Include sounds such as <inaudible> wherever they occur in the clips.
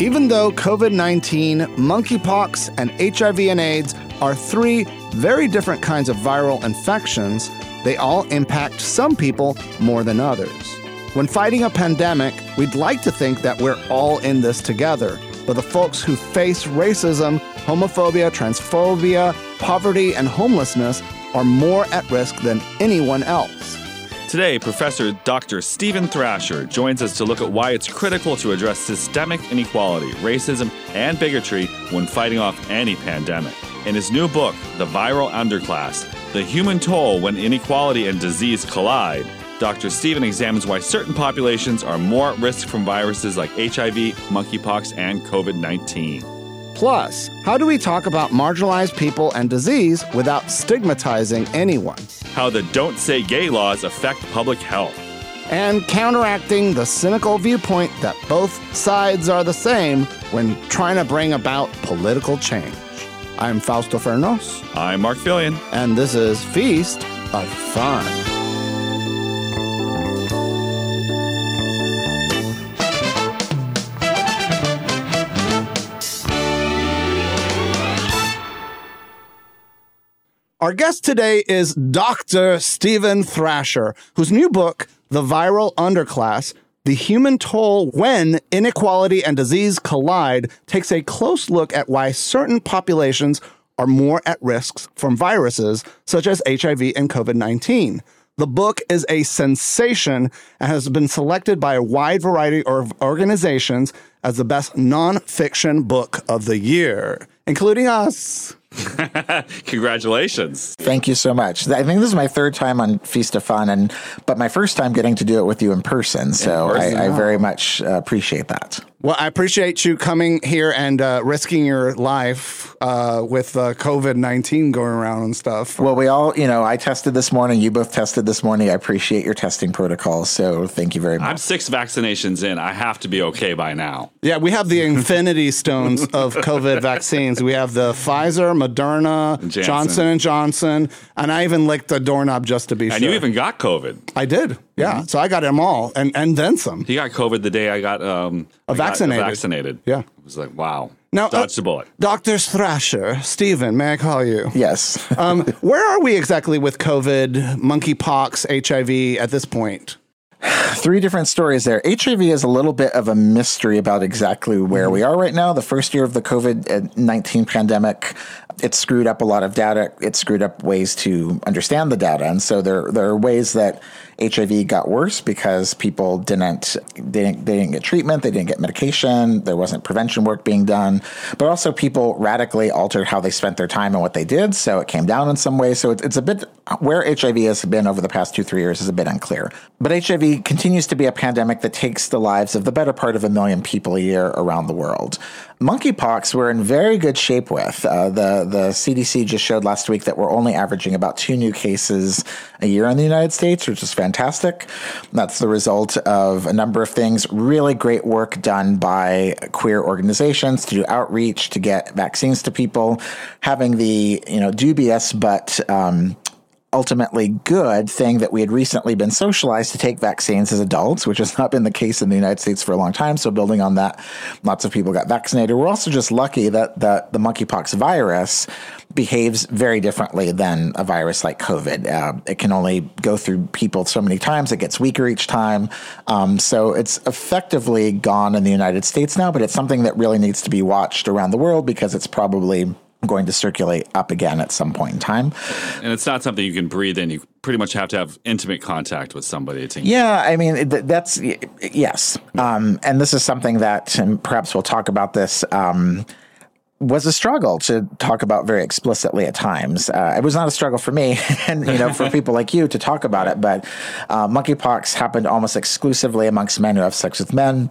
Even though COVID 19, monkeypox, and HIV and AIDS are three very different kinds of viral infections, they all impact some people more than others. When fighting a pandemic, we'd like to think that we're all in this together, but the folks who face racism, homophobia, transphobia, poverty, and homelessness are more at risk than anyone else. Today, Professor Dr. Steven Thrasher joins us to look at why it's critical to address systemic inequality, racism, and bigotry when fighting off any pandemic. In his new book, The Viral Underclass The Human Toll When Inequality and Disease Collide, Dr. Steven examines why certain populations are more at risk from viruses like HIV, monkeypox, and COVID 19. Plus, how do we talk about marginalized people and disease without stigmatizing anyone? How the Don't Say Gay laws affect public health. And counteracting the cynical viewpoint that both sides are the same when trying to bring about political change. I'm Fausto Fernos. I'm Marc Felion. And this is Feast of Fun. Our guest today is Dr. Steven Thrasher, whose new book, The Viral Underclass The Human Toll When Inequality and Disease Collide, takes a close look at why certain populations are more at risk from viruses such as HIV and COVID 19. The book is a sensation and has been selected by a wide variety of organizations as the best nonfiction book of the year, including us. <laughs> Congratulations. Thank you so much. I think this is my third time on Feast of Fun, and but my first time getting to do it with you in person. So in person. I, I, very much uh, appreciate that. Well, I appreciate you coming here and uh, risking your life uh, with uh, COVID 19 going around and stuff. Well, we all, you know, I tested this morning. You both tested this morning. I appreciate your testing protocols. So thank you very much. I'm six vaccinations in. I have to be okay by now. Yeah, we have the <laughs> infinity stones of COVID vaccines. We have the Pfizer, Moderna, Janssen. Johnson and Johnson, and I even licked the doorknob just to be and sure. And you even got COVID. I did. Yeah. Mm-hmm. So I got them all and, and then some. He got COVID the day I got um a vaccinated. Got vaccinated. Yeah. It was like, wow. Now, dodged uh, a bullet. Dr. Thrasher, Steven, may I call you? Yes. <laughs> um, where are we exactly with COVID, monkeypox, HIV at this point? <sighs> Three different stories there. HIV is a little bit of a mystery about exactly where mm-hmm. we are right now. The first year of the COVID 19 pandemic, it screwed up a lot of data. It screwed up ways to understand the data. And so there, there are ways that HIV got worse because people didn't, they didn't, they didn't get treatment. They didn't get medication. There wasn't prevention work being done, but also people radically altered how they spent their time and what they did. So it came down in some ways. So it's, it's a bit where HIV has been over the past two, three years is a bit unclear. But HIV continues to be a pandemic that takes the lives of the better part of a million people a year around the world. Monkeypox, we're in very good shape with. Uh, the the CDC just showed last week that we're only averaging about two new cases a year in the United States, which is fantastic. That's the result of a number of things. Really great work done by queer organizations to do outreach to get vaccines to people, having the you know dubious but um, ultimately good thing that we had recently been socialized to take vaccines as adults, which has not been the case in the United States for a long time. So building on that, lots of people got vaccinated. We're also just lucky that the, the monkeypox virus behaves very differently than a virus like COVID. Uh, it can only go through people so many times. It gets weaker each time. Um, so it's effectively gone in the United States now, but it's something that really needs to be watched around the world because it's probably going to circulate up again at some point in time. And it's not something you can breathe in. You pretty much have to have intimate contact with somebody. To yeah, I mean that's yes, um, and this is something that, and perhaps we'll talk about this. Um, was a struggle to talk about very explicitly at times. Uh, it was not a struggle for me, <laughs> and you know, for <laughs> people like you to talk about it. But uh, monkeypox happened almost exclusively amongst men who have sex with men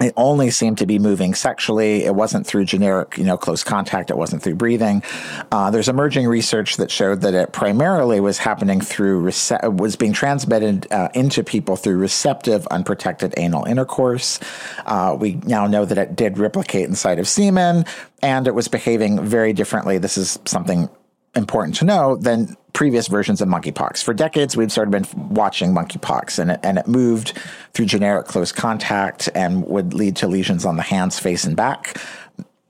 it only seemed to be moving sexually. It wasn't through generic, you know, close contact. It wasn't through breathing. Uh, there's emerging research that showed that it primarily was happening through rece- was being transmitted uh, into people through receptive, unprotected anal intercourse. Uh, we now know that it did replicate inside of semen, and it was behaving very differently. This is something important to know than previous versions of monkeypox. For decades, we've sort of been watching monkeypox, and it, and it moved through generic close contact and would lead to lesions on the hands, face, and back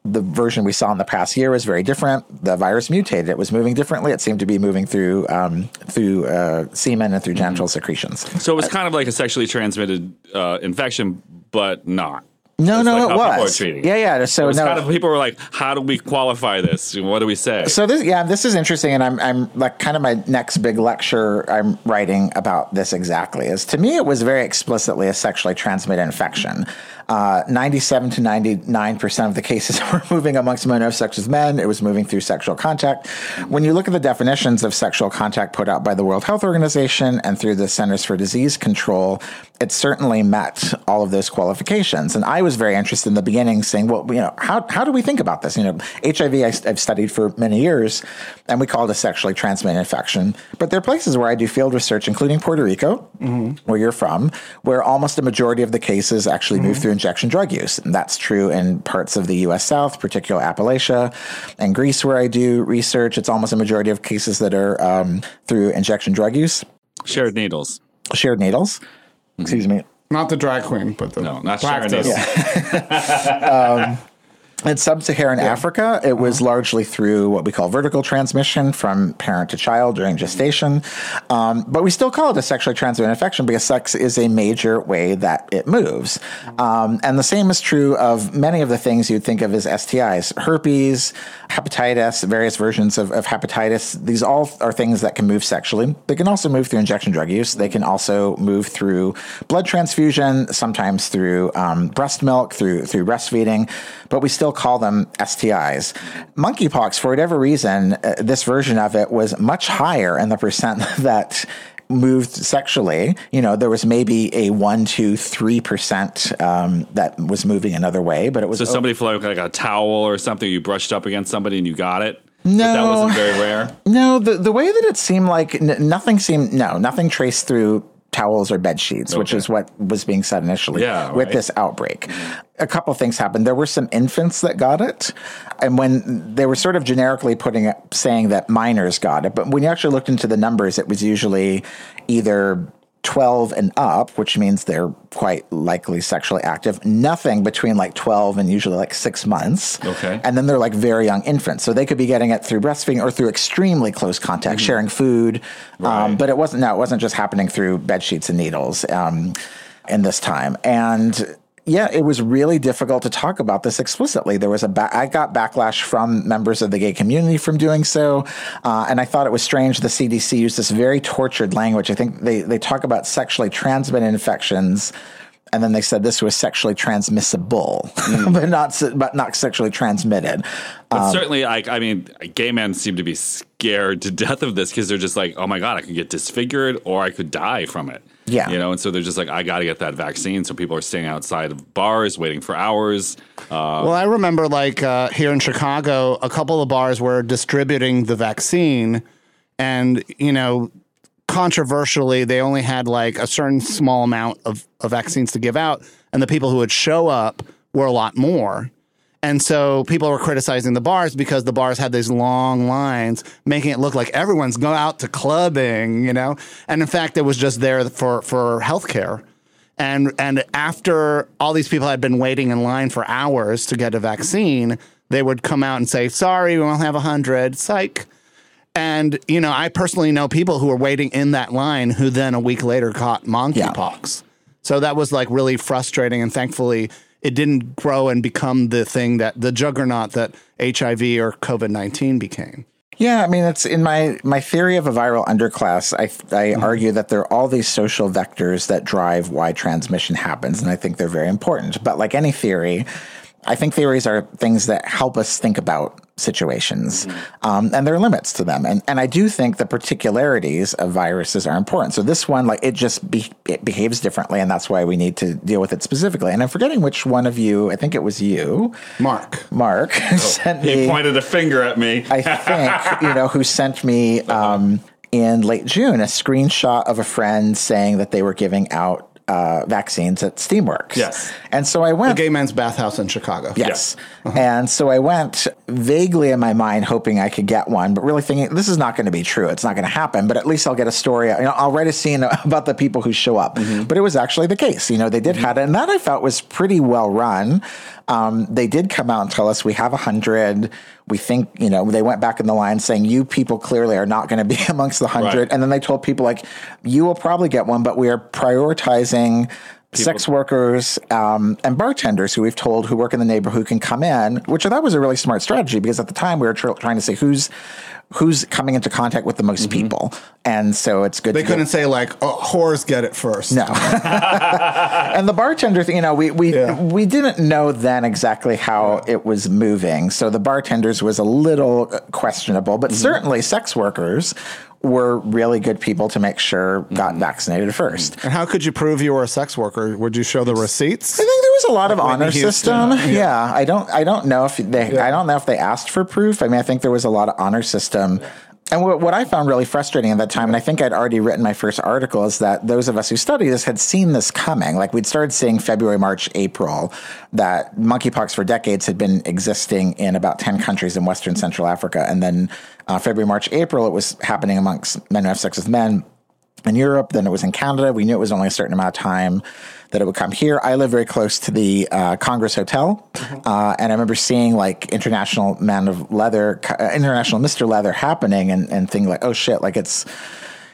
the version we saw in the past year was very different. The virus mutated; it was moving differently. It seemed to be moving through um, through uh, semen and through genital secretions. So it was kind of like a sexually transmitted uh, infection, but not. No, no, like it was. Yeah, yeah. So It's no, kind of people were like, "How do we qualify this? What do we say?" So this, yeah, this is interesting, and I'm, I'm like kind of my next big lecture I'm writing about this exactly. Is to me, it was very explicitly a sexually transmitted infection. Uh, 97 to 99 percent of the cases <laughs> were moving amongst monosexual men. It was moving through sexual contact. When you look at the definitions of sexual contact put out by the World Health Organization and through the Centers for Disease Control, it certainly met all of those qualifications. And I was very interested in the beginning, saying, well, you know, how how do we think about this? You know, HIV I, have studied for many years, and we call it a sexually transmitted infection. But there are places where I do field research, including Puerto Rico, where you're from, where almost a majority of the cases actually move through injection drug use. And that's true in parts of the U.S. South, particularly Appalachia, and Greece, where I do research. It's almost a majority of cases that are um, through injection drug use, Shared needles. shared needles. Excuse me. Not the drag queen, but the No, not sharing practice. needles. <laughs> <laughs> <laughs> In sub-Saharan Africa, it was largely through what we call vertical transmission from parent to child during gestation. Um, but we still call it a sexually transmitted infection because sex is a major way that it moves. Um, and the same is true of many of the things you'd think of as STIs: herpes, hepatitis, various versions of, of hepatitis. These all are things that can move sexually. They can also move through injection drug use. They can also move through blood transfusion, sometimes through um, breast milk, through through breastfeeding. But we still call them STIs. Monkeypox, for whatever reason, uh, this version of it was much higher in the percent <laughs> that moved sexually. You know, there was maybe a one, two, three percent um, that was moving another way, but it was So somebody flew like a towel or something. You brushed up against somebody and you got it. But No. that wasn't very rare. No, the the way that it seemed like n- nothing seemed no nothing traced through towels or bed sheets, which is what was being said initially Yeah, with right. this outbreak. A couple things happened. There were some infants that got it, and when they were sort of generically putting it, saying that minors got it, but when you actually looked into the numbers, it was usually either 12 and up, which means they're quite likely sexually active. Nothing between like 12 and usually like six months. Okay. And then they're like very young infants. So they could be getting it through breastfeeding or through extremely close contact, sharing food. Um, but it wasn't, no, it wasn't just happening through bed sheets and needles um, in this time. And yeah, it was really difficult to talk about this explicitly. There was a ba- I got backlash from members of the gay community from doing so, uh, and I thought it was strange. The CDC used this very tortured language. I think they they talk about sexually transmitted infections, and then they said this was sexually transmissible, <laughs> but not but not sexually transmitted. But Um, certainly, like I mean, gay men seem to be scared to death of this because they're just like, oh my god, I could get disfigured or I could die from it. Yeah. you know, and so they're just like, I got to get that vaccine. So people are staying outside of bars, waiting for hours. Uh, Well, I remember like uh, here in Chicago, a couple of bars were distributing the vaccine, and you know, controversially, they only had like a certain small amount of, of vaccines to give out, and the people who would show up were a lot more. And so people were criticizing the bars because the bars had these long lines, making it look like everyone's going out to clubbing, you know. And in fact, it was just there for for healthcare. And and after all these people had been waiting in line for hours to get a vaccine, they would come out and say, "Sorry, we only have a hundred. Psych." And you know, I personally know people who were waiting in that line who then a week later caught monkeypox. So that was like really frustrating, and thankfully, it didn't grow and become the thing that the juggernaut that HIV or COVID nineteen became. Yeah, I mean, it's in my my theory of a viral underclass. I I mm-hmm. argue that there are all these social vectors that drive why transmission happens, and I think they're very important. But like any theory, I think theories are things that help us think about situations, um, and there are limits to them. And and I do think the particularities of viruses are important. So this one, like, it just be, it behaves differently, and that's why we need to deal with it specifically. And I'm forgetting which one of you. I think it was you, Mark, Mark, who <laughs> sent he me. pointed a finger at me. I think, you know, who sent me um, in late June a screenshot of a friend saying that they were giving out uh, vaccines at Steamworks. Yes. And so I went. Gay men's bathhouse in Chicago. Yes. And so I went vaguely in my mind hoping I could get one, but really thinking this is not going to be true. It's not going to happen, but at least I'll get a story. You know, I'll write a scene <laughs> about the people who show up. But it was actually the case. You know, they did have it. And that I felt was pretty well run. Um, they did come out and tell us we have a hundred. We think, you know, they went back in the line saying you people clearly are not going to be <laughs> amongst the hundred. Right. And then they told people like, you will probably get one, but we are prioritizing sex workers um, and bartenders who we've told who work in the neighborhood who can come in, which I thought was a really smart strategy because at the time we were tr- trying to say who's who's coming into contact with the most people, and so it's good. They to couldn't get- say like, oh, whores get it first. no. <laughs> and the bartender, thing, you know, we we Yeah. we didn't know then exactly how it was moving. So the bartenders was a little uh, questionable, but certainly sex workers were really good people to make sure got mm-hmm. vaccinated mm-hmm. first. And how could you prove you were a sex worker? Would you show the receipts? I think there was a lot of honor Houston. system. Yeah. Yeah. I don't. I don't know if they. I don't know if they asked for proof. I mean, I think there was a lot of honor system. And what, I found really frustrating at that time, and I think I'd already written my first article, is that those of us who study this had seen this coming. Like we'd started seeing February, March, April, that monkeypox for decades had been existing in about 10 countries in Western Central Africa. And then uh, February, March, April, it was happening amongst men who have sex with men in Europe, then it was in Canada. We knew it was only a certain amount of time that it would come here. I live very close to the uh, Congress Hotel, uh, and I remember seeing like International Man of Leather, uh, International Mister Leather happening, and and thinking like, oh shit, like it's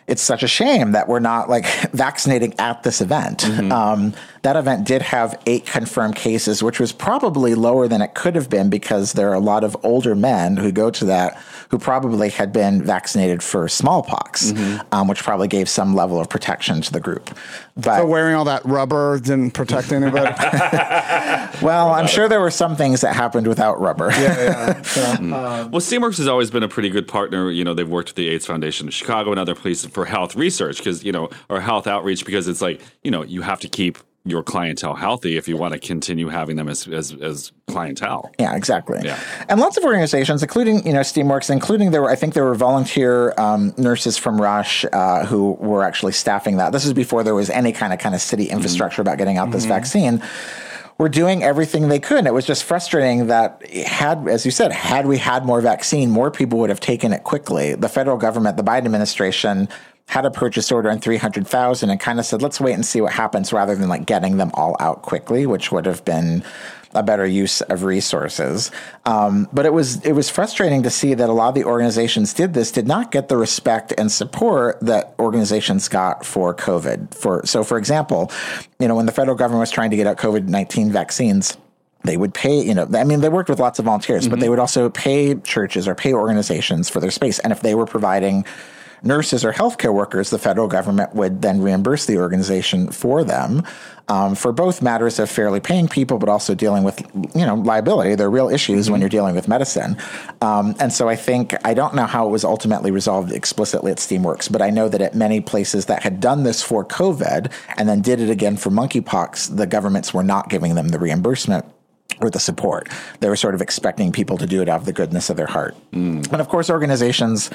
it's such a shame that we're not like <laughs> vaccinating at this event. Um, that event did have eight confirmed cases, which was probably lower than it could have been because there are a lot of older men who go to that who probably had been vaccinated for smallpox, mm-hmm. um, which probably gave some level of protection to the group. But So wearing all that rubber didn't protect anybody. <laughs> well, I'm sure there were some things that happened without rubber. yeah. <laughs> So, mm. uh, Well, Steamworks has always been a pretty good partner. You know, they've worked with the AIDS Foundation of Chicago and other places for health research because, you know, or health outreach because it's like, you know, you have to keep your clientele healthy if you want to continue having them as, as, as clientele. Yeah, exactly. Yeah. And lots of organizations, including you know Steamworks, including there were I think there were volunteer um, nurses from Rush uh, who were actually staffing that. This is before there was any kind of kind of city infrastructure about getting out this vaccine. Were doing everything they could. And it was just frustrating that had, as you said, had we had more vaccine, more people would have taken it quickly. The federal government, the Biden administration, had a purchase order on 300,000 and kind of said, let's wait and see what happens rather than like getting them all out quickly, which would have been a better use of resources. Um, but it was it was frustrating to see that a lot of the organizations did this did not get the respect and support that organizations got for COVID. For so, for example, you know when the federal government was trying to get out COVID nineteen vaccines. They would pay, you know, I mean, they worked with lots of volunteers, but they would also pay churches or pay organizations for their space. And if they were providing nurses or healthcare workers, the federal government would then reimburse the organization for them um, for both matters of fairly paying people, but also dealing with you know liability. They're real issues when you're dealing with medicine. Um, and so I think I don't know how it was ultimately resolved explicitly at Steamworks, but I know that at many places that had done this for COVID and then did it again for monkeypox, the governments were not giving them the reimbursement or the support. They were sort of expecting people to do it out of the goodness of their heart. And of course, organizations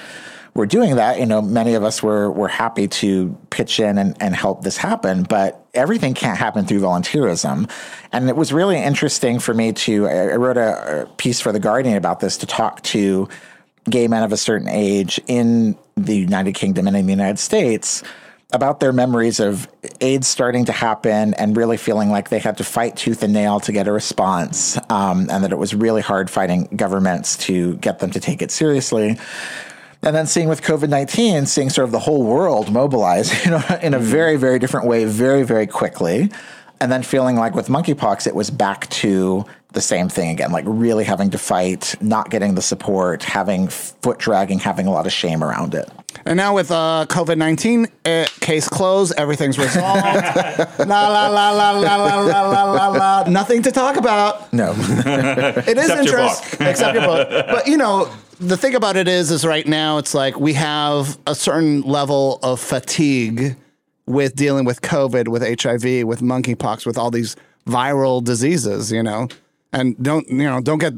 were doing that. You know, many of us were were happy to pitch in and, and help this happen, but everything can't happen through volunteerism. And it was really interesting for me to I wrote a, a piece for the Guardian about this to talk to gay men of a certain age in the United Kingdom and in the United States about their memories of AIDS starting to happen and really feeling like they had to fight tooth and nail to get a response, um, and that it was really hard fighting governments to get them to take it seriously. And then seeing with COVID 19, seeing sort of the whole world mobilize, <laughs> you know, in a mm. very, very different way, very, very quickly. And then feeling like with monkeypox, it was back to the same thing again, like really having to fight, not getting the support, having foot dragging, having a lot of shame around it. And now with uh, COVID 19, uh, case closed, everything's resolved. <laughs> la, la, la, la, la, la, la, la, la, la. Nothing to talk about. No. <laughs> It is interesting. Except your book. But, you know, the thing about it is, is right now it's like we have a certain level of fatigue with dealing with COVID, with HIV, with monkeypox, with all these viral diseases, you know, and don't, you know, don't get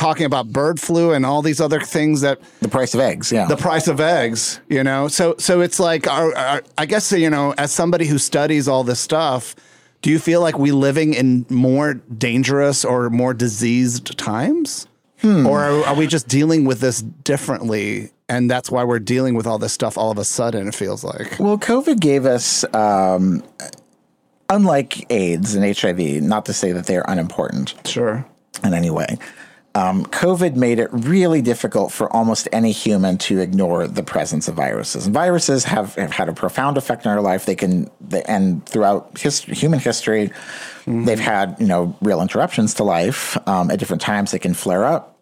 talking about bird flu and all these other things that The price of eggs, yeah. the price of eggs, you know. So so it's like our, our, I guess you know, as somebody who studies all this stuff, do you feel like we living in more dangerous or more diseased times? Or are, are we just dealing with this differently and that's why we're dealing with all this stuff all of a sudden it feels like. Well, COVID gave us, um, unlike AIDS and HIV, not to say that they are unimportant Sure. in any way. Um, COVID made it really difficult for almost any human to ignore the presence of viruses. And viruses have, have had a profound effect on our life. They can, they, and throughout history, human history, they've had you know real interruptions to life. Um, at different times, they can flare up.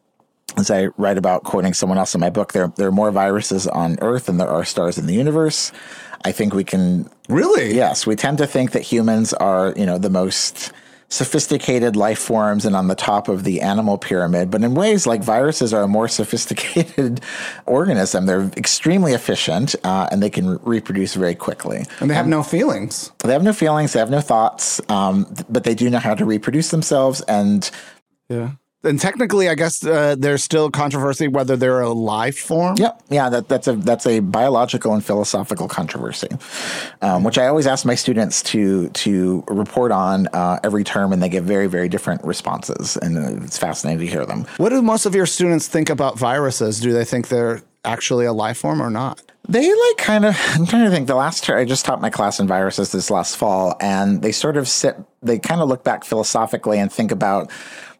As I write about, quoting someone else in my book, there there are more viruses on Earth than there are stars in the universe. I think we can Really? Yes, we tend to think that humans are, you know, the most sophisticated life forms and on the top of the animal pyramid. But in ways, like viruses are a more <laughs> sophisticated organism. They're extremely efficient uh, and they can re- reproduce very quickly. And they have no feelings. They have no feelings, they have no thoughts, um, but they do know how to reproduce themselves. And Yeah. And technically, I guess uh, there's still controversy whether they're a life form. yeah, yeah, that, that's a that's a biological and philosophical controversy, um, which I always ask my students to to report on uh, every term, and they give very very different responses, and it's fascinating to hear them. What do most of your students think about viruses? Do they think they're actually a life form or not? They like kind of. <laughs> I'm trying to think. The last ter- I just taught my class in viruses this last fall, and they sort of sit. They kind of look back philosophically and think about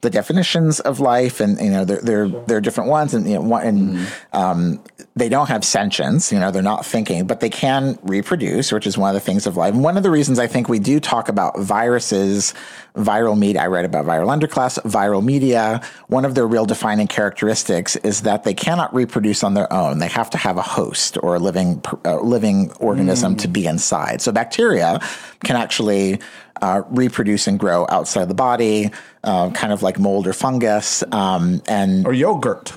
the definitions of life, and you know, they're they're they're different ones, and you know, one, and um, they don't have sentience. You know, they're not thinking, but they can reproduce, which is one of the things of life. And one of the reasons I think we do talk about viruses, viral media. I read about viral underclass, viral media. One of their real defining characteristics is that they cannot reproduce on their own. They have to have a host or a living uh, living organism to be inside. So bacteria can actually uh, reproduce and grow outside the body, uh, kind of like mold or fungus. Um, and Or yogurt?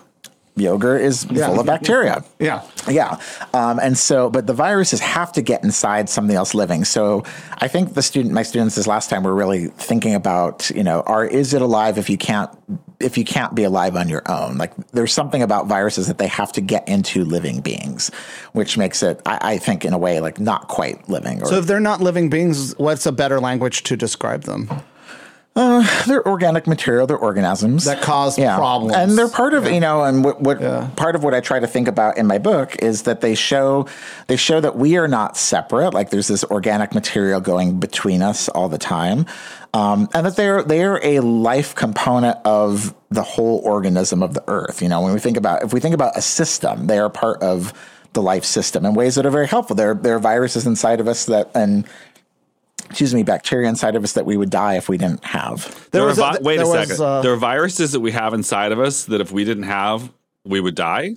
Yogurt is full of bacteria. Yeah. Yeah. Um, and so, but the viruses have to get inside something else living. So I think the student, my students this last time were really thinking about, you know, are, is it alive if you can't, if you can't be alive on your own? Like there's something about viruses that they have to get into living beings, which makes it, I, I think in a way, like not quite living. Or, So if they're not living beings, what's a better language to describe them? They're organic material, they're organisms That cause problems. and they're part of you know, and what, what part of what I try to think about in my book is that they show they show that we are not separate. Like there's this organic material going between us all the time, um, and that they're they're a life component of the whole organism of the earth. You know, when we think about if we think about a system, they are part of the life system in ways that are very helpful. There there are viruses inside of us that and excuse me, bacteria inside of us that we would die if we didn't have. There, was are a- vi- wait a there was, second. uh, there are viruses that we have inside of us that if we didn't have, we would die.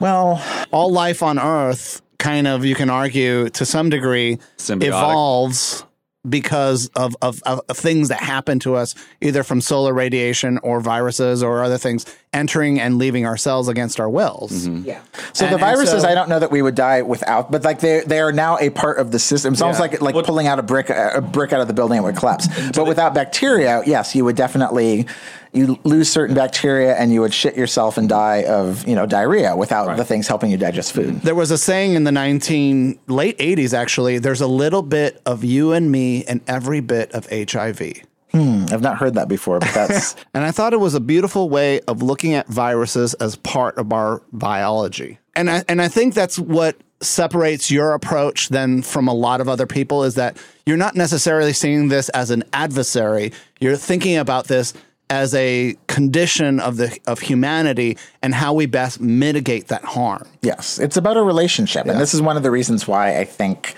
Well, all life on Earth kind of, you can argue to some degree, Symbiotic. evolves because of, of, of, of things that happen to us, either from solar radiation or viruses or other things entering and leaving our cells against our wills. Mm-hmm. Yeah. So And- the viruses, so- I don't know that we would die without, but like they they are now a part of the system. It's almost like like What- pulling out a brick a brick out of the building, it would collapse. But without bacteria, yes, you would definitely you lose certain bacteria and you would shit yourself and die of you know diarrhea without the things helping you digest food. Mm-hmm. There was a saying in the 19 late 80s actually, there's a little bit of you and me and every bit of HIV. Hmm, I've not heard that before, but that's <laughs> And I thought it was a beautiful way of looking at viruses as part of our biology. And I, and I think that's what separates your approach then from a lot of other people is that you're not necessarily seeing this as an adversary. You're thinking about this as a condition of the of humanity and how we best mitigate that harm. Yes, it's about a relationship. And this is one of the reasons why I think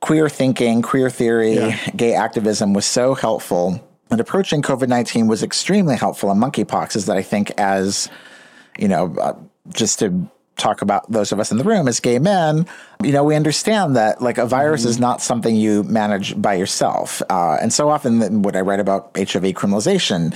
queer thinking, queer theory, gay activism was so helpful. And approaching COVID 19 was extremely helpful. And monkeypox is that I think, as you know, uh, just to talk about those of us in the room as gay men, you know, we understand that like a virus is not something you manage by yourself. Uh, and so often, what I write about HIV criminalization,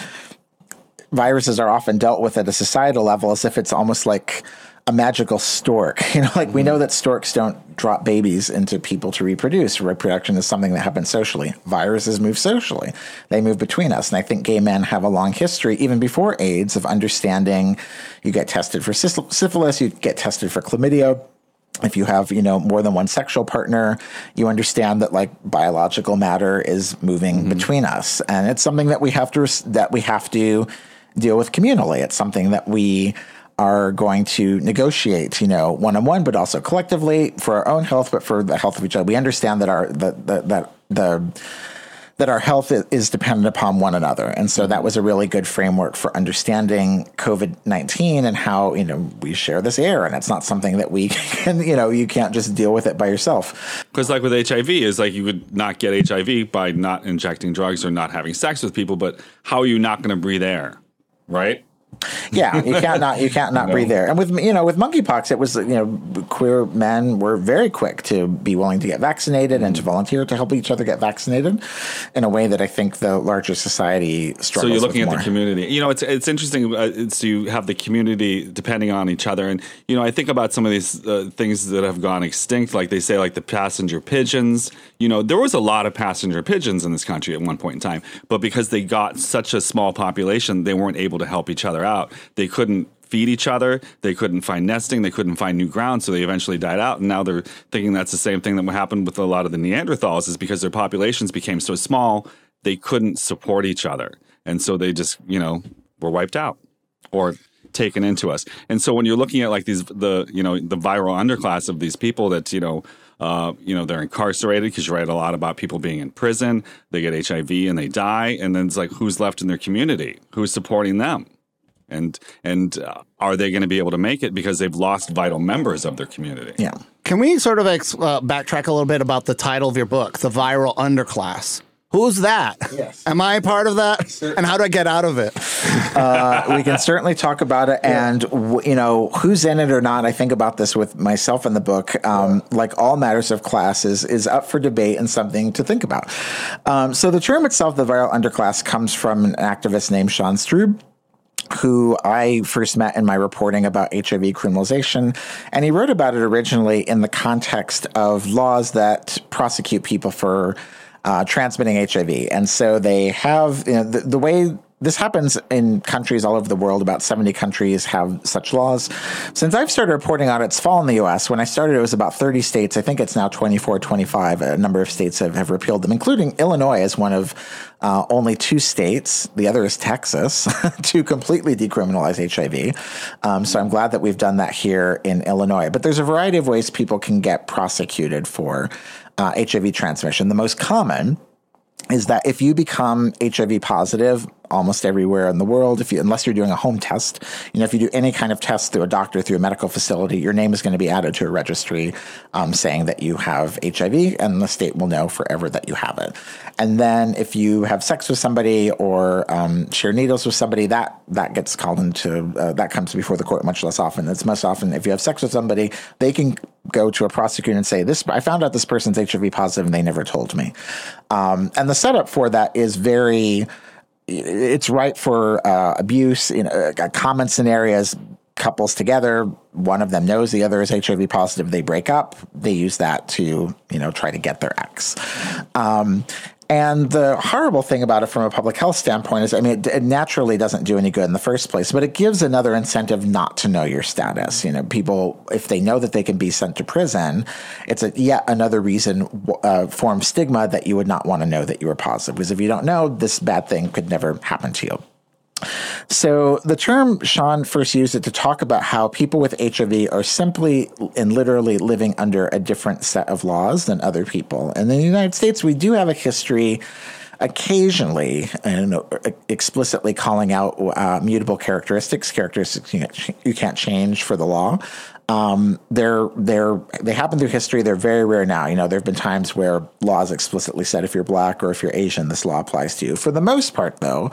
viruses are often dealt with at a societal level as if it's almost like a magical stork. <laughs> You know, like mm-hmm. we know that storks don't drop babies into people to reproduce. Reproduction is something that happens socially. Viruses move socially. They move between us. And I think gay men have a long history, even before AIDS, of understanding you get tested for syphilis, you get tested for chlamydia if you have you know more than one sexual partner you understand that like biological matter is moving mm-hmm. between us and it's something that we have to that we have to deal with communally it's something that we are going to negotiate, you know, one on one, but also collectively for our own health, but for the health of each other. We understand that our that that, the that our health is dependent upon one another. And so that was a really good framework for understanding COVID 19 and how, you know, we share this air and it's not something that we <laughs> can, you know, you can't just deal with it by yourself. Because, like with HIV, is like you would not get HIV by not injecting drugs or not having sex with people, but how are you not going to breathe air? Right? Yeah, you <laughs> can't not you can't not no. breathe there. And with you know with monkeypox, it was you know queer men were very quick to be willing to get vaccinated and to volunteer to help each other get vaccinated in a way that I think the larger society struggles. So you're looking at more. the community. You know, it's it's interesting. Uh, it's you have the community depending on each other, and you know I think about some of these uh, things that have gone extinct. Like they say, like the passenger pigeons. You know, there was a lot of passenger pigeons in this country at one point in time, but because they got such a small population, they weren't able to help each other out. They couldn't feed each other. They couldn't find nesting. They couldn't find new ground. So they eventually died out. And now they're thinking that's the same thing that happened with a lot of the Neanderthals is because their populations became so small, they couldn't support each other. And so they just, you know, were wiped out or taken into us. And so when you're looking at like these, the, you know, the viral underclass of these people that, you know, uh, you know, they're incarcerated because you write a lot about people being in prison. They get HIV and they die. And then it's like, who's left in their community? Who's supporting them? And and uh, are they going to be able to make it because they've lost vital members of their community? Yeah. Can we sort of ex- uh, backtrack a little bit about the title of your book, The Viral Underclass? Who's that? Yes. Am I part of that? Certainly. And how do I get out of it? uh, we can certainly talk about it. Yeah. And, w- you know, who's in it or not, I think about this with myself in the book. Um, yeah. Like all matters of classes, is, is up for debate and something to think about. Um, so the term itself, the viral underclass, comes from an activist named Sean Strub who I first met in my reporting about HIV criminalization. And he wrote about it originally in the context of laws that prosecute people for uh, transmitting HIV. And so they have, you know, the, the way this happens in countries all over the world. About 70 countries have such laws. Since I've started reporting on it, it's fall in the US. When I started, it was about 30 states. I think it's now 24, 25. A number of states have, have repealed them, including Illinois as one of uh, only two states. The other is Texas <laughs> to completely decriminalize HIV. Um, so I'm glad that we've done that here in Illinois. But there's a variety of ways people can get prosecuted for uh, HIV transmission. The most common is that if you become HIV positive almost everywhere in the world, if you, unless you're doing a home test, you know, if you do any kind of test through a doctor, through a medical facility, your name is going to be added to a registry um, saying that you have HIV, and the state will know forever that you have it. And then if you have sex with somebody or um, share needles with somebody, that that gets called into uh, that comes before the court much less often. It's most often if you have sex with somebody, they can go to a prosecutor and say, "This I found out this person's HIV positive, and they never told me." Um, and the setup for that is very it's right for uh, abuse. in a common scenario is couples together. One of them knows the other is HIV positive. They break up. They use that to you know try to get their ex. Um, and the horrible thing about it from a public health standpoint is, I mean, it, it, naturally doesn't do any good in the first place, but it gives another incentive not to know your status. You know, people, if they know that they can be sent to prison, it's a, yet another reason, uh, form stigma that you would not want to know that you were positive. Because if you don't know, this bad thing could never happen to you. So the term Sean first used it to talk about how people with HIV are simply and literally living under a different set of laws than other people. And in the United States, we do have a history occasionally and explicitly calling out uh, mutable characteristics, characteristics you can't change for the law. Um, they're they're they happen through history. They're very rare now. You know, there have been times where laws explicitly said if you're black or if you're Asian, this law applies to you. For the most part, though,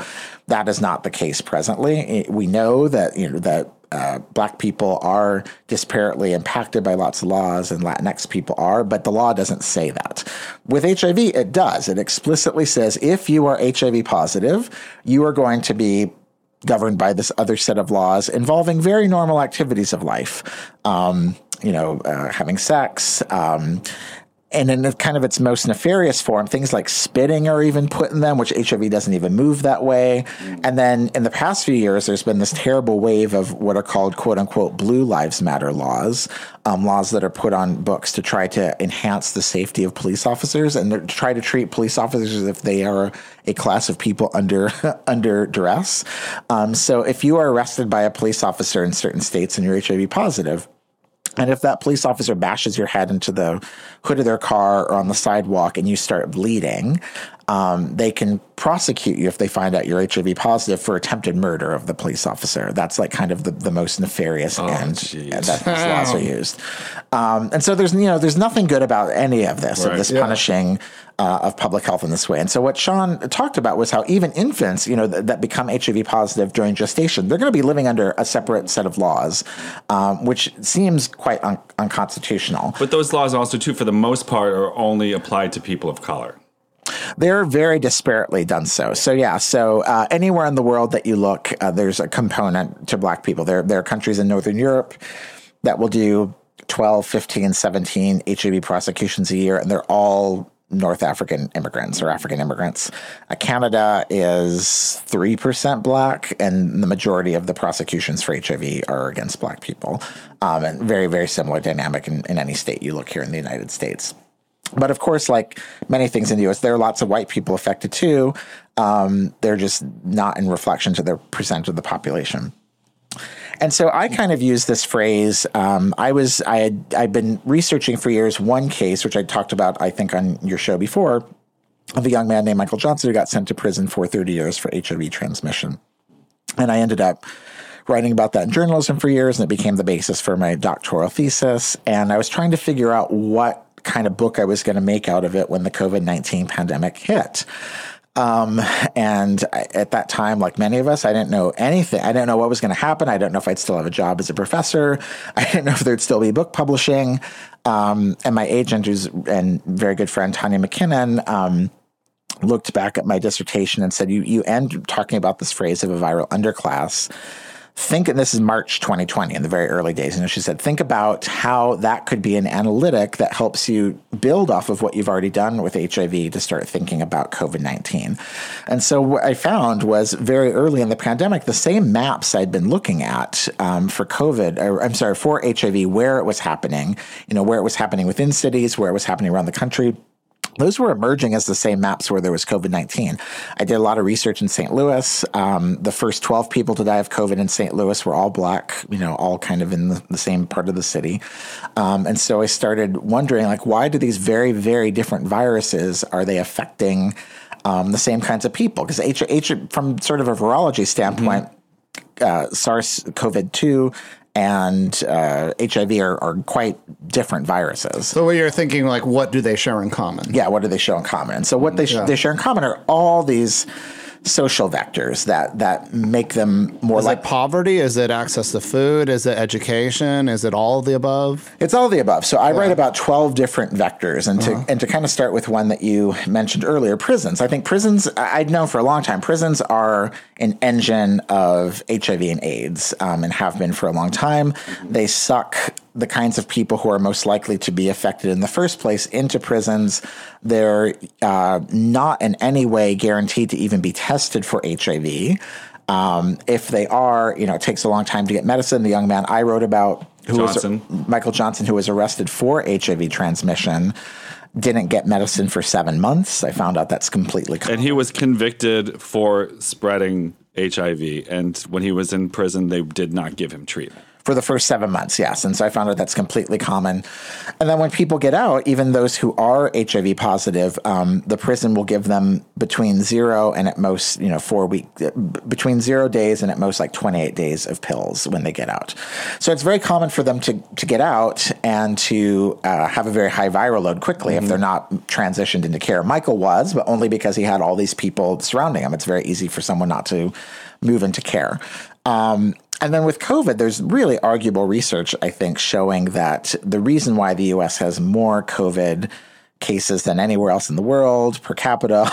that is not the case presently. We know that you know that uh, black people are disparately impacted by lots of laws and Latinx people are, but the law doesn't say that. With HIV, it does. It explicitly says if you are HIV positive, you are going to be governed by this other set of laws involving very normal activities of life. Um, you know, uh, having sex, um, and in kind of its most nefarious form, things like spitting are even put in them, which HIV doesn't even move that way. Mm. And then in the past few years, there's been this terrible wave of what are called quote unquote blue lives matter laws, um, laws that are put on books to try to enhance the safety of police officers and to try to treat police officers as if they are a class of people under <laughs> under duress. Um, so if you are arrested by a police officer in certain states and you're HIV positive, and if that police officer bashes your head into the hood of their car or on the sidewalk and you start bleeding, um, they can prosecute you if they find out you're HIV positive for attempted murder of the police officer. That's like kind of the, the most nefarious oh, end that these laws are used. Um, and so there's you know there's nothing good about any of this right. of this yeah. punishing uh, of public health in this way. And so what Sean talked about was how even infants, you know, th- that become HIV positive during gestation, they're going to be living under a separate set of laws, um, which seems quite un- unconstitutional. But those laws also, too, for the most part, are only applied to people of color. They're very disparately done so. So yeah, so uh, anywhere in the world that you look, uh, there's a component to black people. There, there are countries in Northern Europe that will do 12, 15, 17 HIV prosecutions a year, and they're all North African immigrants or African immigrants. Uh, Canada is 3% black, and the majority of the prosecutions for HIV are against black people. Um, and very, very similar dynamic in, in any state you look here in the United States. But of course, like many things in the US, there are lots of white people affected too. Um, they're just not in reflection to their percent of the population. And so I kind of use this phrase. Um, I was I had I've been researching for years one case which I talked about I think on your show before of a young man named Michael Johnson who got sent to prison for 30 years for HIV transmission, and I ended up writing about that in journalism for years, and it became the basis for my doctoral thesis. And I was trying to figure out what kind of book I was going to make out of it when the COVID 19 pandemic hit. Um, and at that time, like many of us, I didn't know anything. I didn't know what was going to happen. I don't know if I'd still have a job as a professor. <laughs> I didn't know if there'd still be book publishing. Um, and my agent, who's and very good friend Tanya McKinnon, um, looked back at my dissertation and said, "You you end talking about this phrase of a viral underclass." Think, and this is March 2020 in the very early days. And she said, think about how that could be an analytic that helps you build off of what you've already done with HIV to start thinking about COVID 19. And so what I found was very early in the pandemic, the same maps I'd been looking at um, for COVID, or I'm sorry, for HIV, where it was happening, you know, where it was happening within cities, where it was happening around the country those were emerging as the same maps where there was COVID 19. I did a lot of research in St. Louis. Um, the first 12 people to die of COVID in St. Louis were all black, you know, all kind of in the, the same part of the city. Um, and so I started wondering, like, why do these very, very different viruses are they affecting um, the same kinds of people? Because H, H, from sort of a virology standpoint, mm-hmm. uh, SARS CoV 2 and uh, HIV are, are, quite different viruses. So, what you're thinking, like, what do they share in common? Yeah, what do they share in common? And so, what they, sh- yeah. they share in common are all these social vectors that that make them more is like poverty? Is it access to food? Is it education? Is it all of the above? It's all of the above. So i yeah. write about 12 different vectors and uh-huh. to and to kind of start with one that you mentioned earlier prisons. I think prisons i'd known for a long time prisons are an engine of hiv and aids um, and have been for a long time. They suck the kinds of people who are most likely to be affected in the first place into prisons. They're uh, not in any way guaranteed to even be tested for HIV. Um, if they are, you know, it takes a long time to get medicine. The young man I wrote about, who Johnson. was Michael Johnson, who was arrested for HIV transmission, didn't get medicine for seven months. I found out that's completely. And he was convicted for spreading HIV. And when he was in prison, they did not give him treatment for the first seven months, yes. And so I found out that's completely common. And then when people get out, even those who are HIV positive, um, the prison will give them between zero and at most, you know, four week, between zero days and at most like 28 days of pills when they get out. So it's very common for them to, to get out and to uh, have a very high viral load quickly mm-hmm. if they're not transitioned into care. Michael was, but only because he had all these people surrounding him. It's very easy for someone not to move into care. Um, and then with COVID, there's really arguable research, I think, showing that the reason why the US has more COVID cases than anywhere else in the world per capita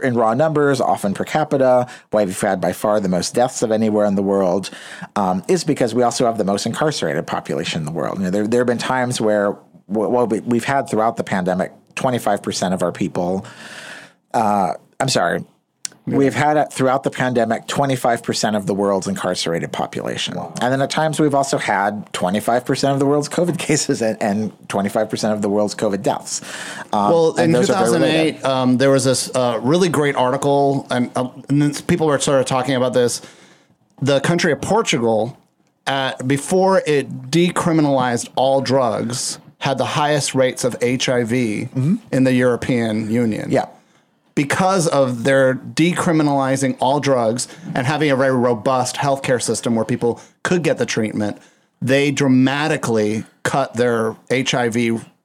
<laughs> in raw numbers, often per capita. Why we've had by far the most deaths of anywhere in the world um, is because we also have the most incarcerated population in the world. You know, there, there have been times where, well, we've had throughout the pandemic, 25% of our people, uh, I'm sorry, We've had throughout the pandemic 25% of the world's incarcerated population. Wow. And then at times we've also had 25% of the world's COVID <laughs> cases and, and 25% of the world's COVID deaths. Um, well, in 2008, um, there was this uh, really great article, and, uh, and people were sort of talking about this. The country of Portugal, at, before it decriminalized all drugs, had the highest rates of HIV mm-hmm. in the European Union. Yeah because of their decriminalizing all drugs and having a very robust healthcare system where people could get the treatment, they dramatically cut their HIV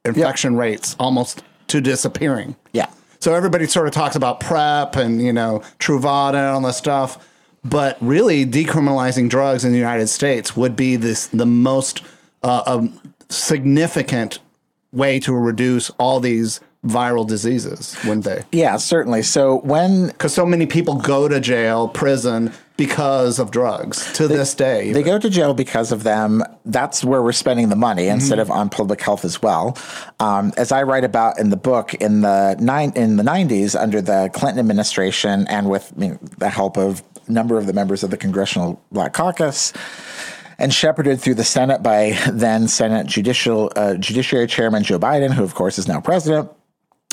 infection yep. rates almost to disappearing. Yeah. So everybody sort of talks about PrEP and, you know, Truvada and all this stuff. But really, decriminalizing drugs in the United States would be this the most uh, um, significant way to reduce all these viral diseases, wouldn't they? Yeah, certainly. So when because so many people go to jail, prison because of drugs to they, this day. They go to jail because of them. That's where we're spending the money mm-hmm. instead of on public health as well. Um, as I write about in the book, in the nine in the '90s, under the Clinton administration, and with you know, the help of a number of the members of the Congressional Black Caucus and shepherded through the Senate by then Senate Judicial uh, Judiciary Chairman Joe Biden, who of course is now president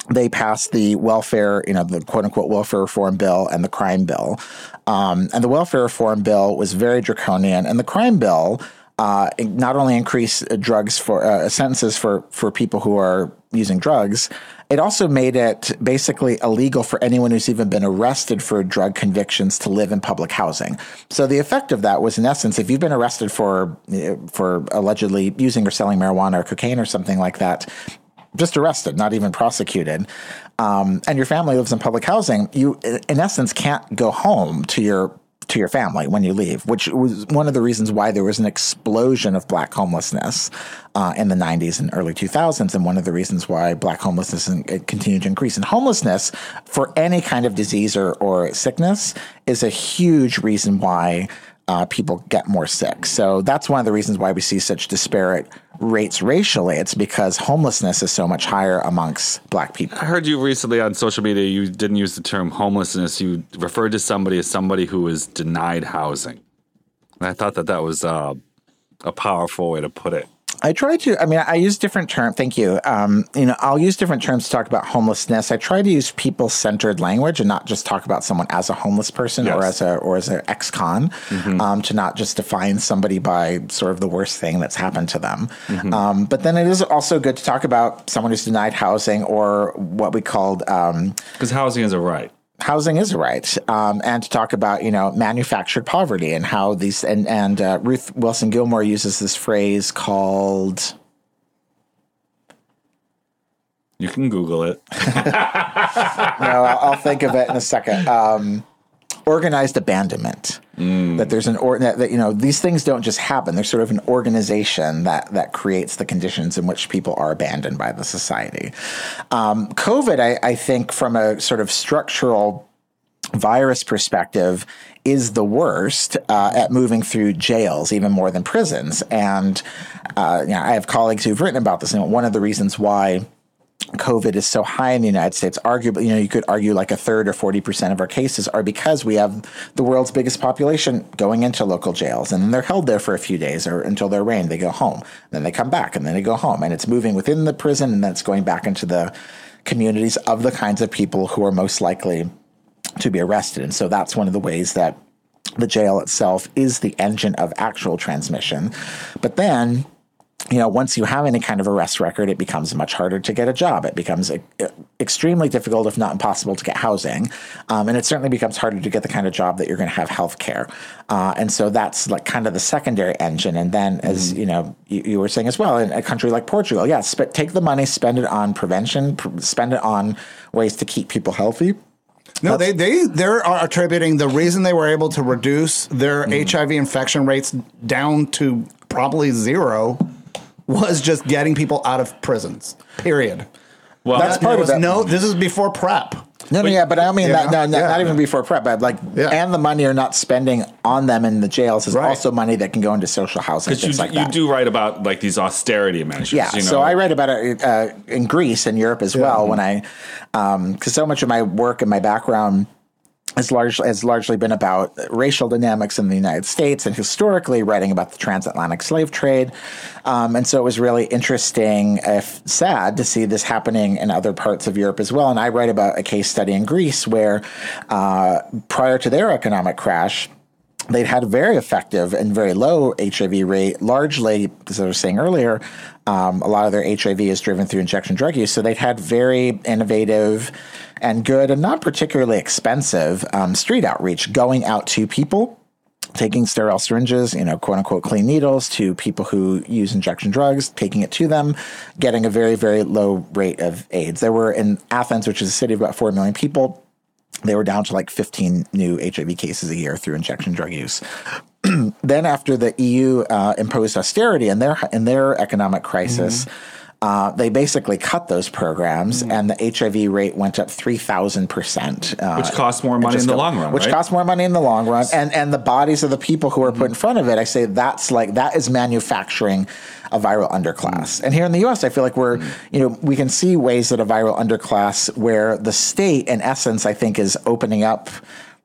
they passed the welfare, you know, the quote unquote welfare reform bill and the crime bill. Um, and the welfare reform bill was very draconian. And the crime bill uh, not only increased drugs for uh, sentences for, for people who are using drugs, it also made it basically illegal for anyone who's even been arrested for drug convictions to live in public housing. So the effect of that was, in essence, if you've been arrested for for allegedly using or selling marijuana or cocaine or something like that, just arrested, not even prosecuted, um, and your family lives in public housing, you in essence can't go home to your to your family when you leave, which was one of the reasons why there was an explosion of black homelessness uh, in the 90s and early 2000s, and one of the reasons why black homelessness continued to increase. And homelessness for any kind of disease or, or sickness is a huge reason why uh, people get more sick. So that's one of the reasons why we see such disparate rates racially. It's because homelessness is so much higher amongst black people. I heard you recently on social media, you didn't use the term homelessness. You referred to somebody as somebody who is denied housing. And I thought that that was uh, a powerful way to put it. I try to. I mean, I use different terms. Thank you. Um, you know, I'll use different terms to talk about homelessness. I try to use people-centered language and not just talk about someone as a homeless person yes. or as a or as an ex-con. Mm-hmm. Um, to not just define somebody by sort of the worst thing that's happened to them. Mm-hmm. Um, but then it is also good to talk about someone who's denied housing or what we called because um, housing is a right housing is a right, um, and to talk about you know manufactured poverty and how these and and uh, Ruth Wilson Gilmore uses this phrase called. You can Google it. <laughs> no, I'll, I'll, think of it in a second. Um, organized abandonment. Mm. That there's an or that, that, you know these things don't just happen. There's sort of an organization that that creates the conditions in which people are abandoned by the society. Um, COVID, I, I think, from a sort of structural virus perspective is the worst uh, at moving through jails, even more than prisons. And uh, you know, I have colleagues who've written about this. And one of the reasons why COVID is so high in the United States, arguably, you know, you could argue like a third or 40% of our cases are because we have the world's biggest population going into local jails and then they're held there for a few days or until they're arraigned. They go home. Then they come back and then they go home. And it's moving within the prison and then it's going back into the communities of the kinds of people who are most likely to be arrested. And so that's one of the ways that the jail itself is the engine of actual transmission. But then you know, once you have any kind of arrest record, it becomes much harder to get a job. It becomes a, a, extremely difficult, if not impossible, to get housing. Um, and it certainly becomes harder to get the kind of job that you're going to have health care. Uh, and so that's like kind of the secondary engine. And then, as mm-hmm. you know, you, you, were saying as well, in a country like Portugal, yes, sp- take the money, spend it on prevention, pr- spend it on ways to keep people healthy. No, they they they're attributing the reason they were able to reduce their mm. HIV infection rates down to probably zero was just getting people out of prisons. Period. Well, That's part of was it. No, this is before prep. No, no, yeah, but I don't mean Yeah. that. No, no Yeah. not even before prep, but like, Yeah. and the money you're not spending on them in the jails is Right. also money that can go into social housing, Because you, like you do write about like these austerity measures. Yeah, you know? so I write about it uh, in Greece and Europe as well. When I, because so much of my work and my background has largely has largely been about racial dynamics in the United States and historically writing about the transatlantic slave trade, um, and so it was really interesting, if sad, to see this happening in other parts of Europe as well. And I write about a case study in Greece where, uh, prior to their economic crash they'd had a very effective and very low HIV rate, largely, as I was saying earlier, um, a lot of their HIV is driven through injection drug use. So they'd had very innovative and good and not particularly expensive um, street outreach going out to people. Taking sterile syringes, you know, quote unquote clean needles to people who use injection drugs, taking it to them, getting a very, very low rate of AIDS. There were in Athens, which is a city of about 4 million people, they were down to like 15 new HIV cases a year through injection drug use. <clears throat> then, after the EU uh, imposed austerity in their in their economic crisis, uh, they basically cut those programs, and the HIV rate went up 3,000 percent, uh, Which costs more money in the go- long run, Which right? costs more money in the long run, and and the bodies of the people who are put in front of it, I say that's like that is manufacturing a viral underclass. And here in the U.S., I feel like we're you know we can see ways that a viral underclass where the state, in essence, I think is opening up.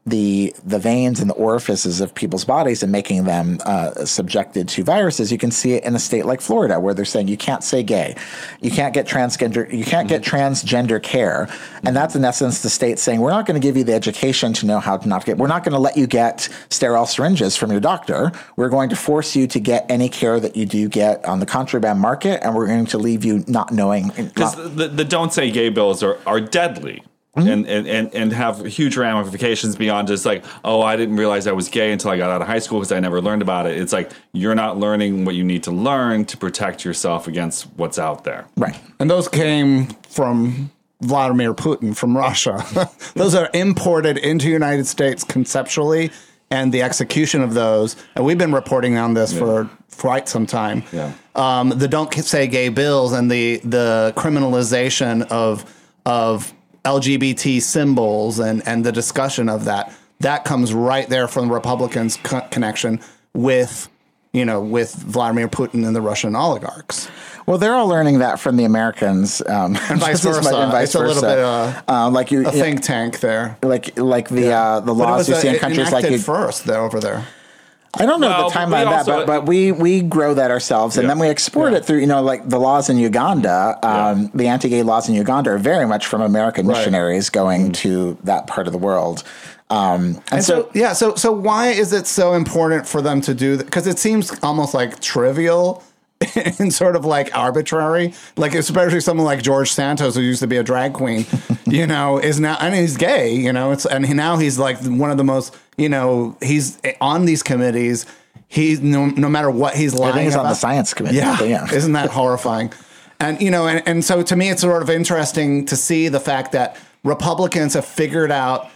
The, the veins and the orifices of people's bodies and making them uh, subjected to viruses. You can see it in a state like Florida, where they're saying you can't say gay, you can't get transgender, you can't get transgender care, and that's in essence the state saying we're not going to give you the education to know how to not get. We're not going to let you get sterile syringes from your doctor. We're going to force you to get any care that you do get on the contraband market, and we're going to leave you not knowing. Because not- the, the don't say gay bills are, are deadly. Mm-hmm. And, and, and, and have huge ramifications beyond just like, oh, I didn't realize I was gay until I got out of high school because I never learned about it. It's like you're not learning what you need to learn to protect yourself against what's out there. right. And those came from Vladimir Putin from Russia. <laughs> those are imported into United States conceptually and the execution of those. And we've been reporting on this for quite some time. Yeah. Um, the don't say gay bills and the the criminalization of of LGBT symbols and and the discussion of that that comes right there from the Republicans' co- connection with you know with Vladimir Putin and the Russian oligarchs. Well, they're all learning that from the Americans, um, And <laughs> vice as much- versa. and vice It's a little bit, uh, Uh, like you, A think tank there. like like the uh, the laws you uh, see in countries like you, first there over there. I don't know Well, the timeline of that, but, but we we grow that ourselves, and Yeah. then we export Yeah. it through. You know, like the laws in Uganda, um, the anti-gay laws in Uganda are very much from American Right. Mm. missionaries going to that part of the world. Um, and, And so, so, yeah, so so why is it so important for them to do that? Because it seems almost like trivial <laughs> and sort of like arbitrary. Like especially someone like George Santos, who used to be a drag queen, <laughs> you know, is now and he's gay, you know. It's and he, now he's like one of the most, you know, he's on these committees. He's no, no matter what he's lying. He's on the science committee. Yeah. yeah. Isn't that horrifying? And you know, and, and so to me it's sort of interesting to see the fact that Republicans have figured out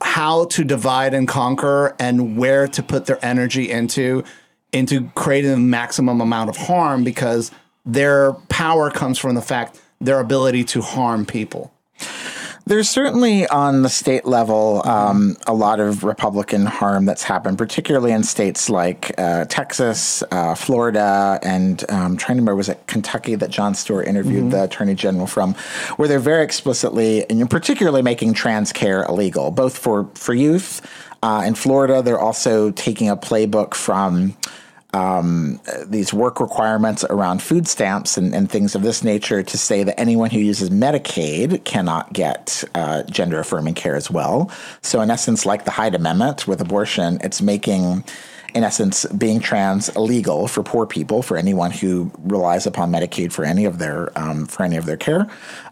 how to divide and conquer and where to put their energy into into creating the maximum amount of harm because their power comes from the fact their ability to harm people. There's certainly on the state level um, a lot of Republican harm that's happened, particularly in states like uh, Texas, uh, Florida, and um, trying to remember was it Kentucky that Jon Stewart interviewed the Attorney General from, where they're very explicitly and particularly making trans care illegal, both for for youth. Uh, in Florida, they're also taking a playbook from um, these work requirements around food stamps and, and things of this nature to say that anyone who uses Medicaid cannot get uh, gender affirming care as well. So, in essence, like the Hyde Amendment with abortion, it's making in essence, being trans illegal for poor people, for anyone who relies upon Medicaid for any of their um, for any of their care.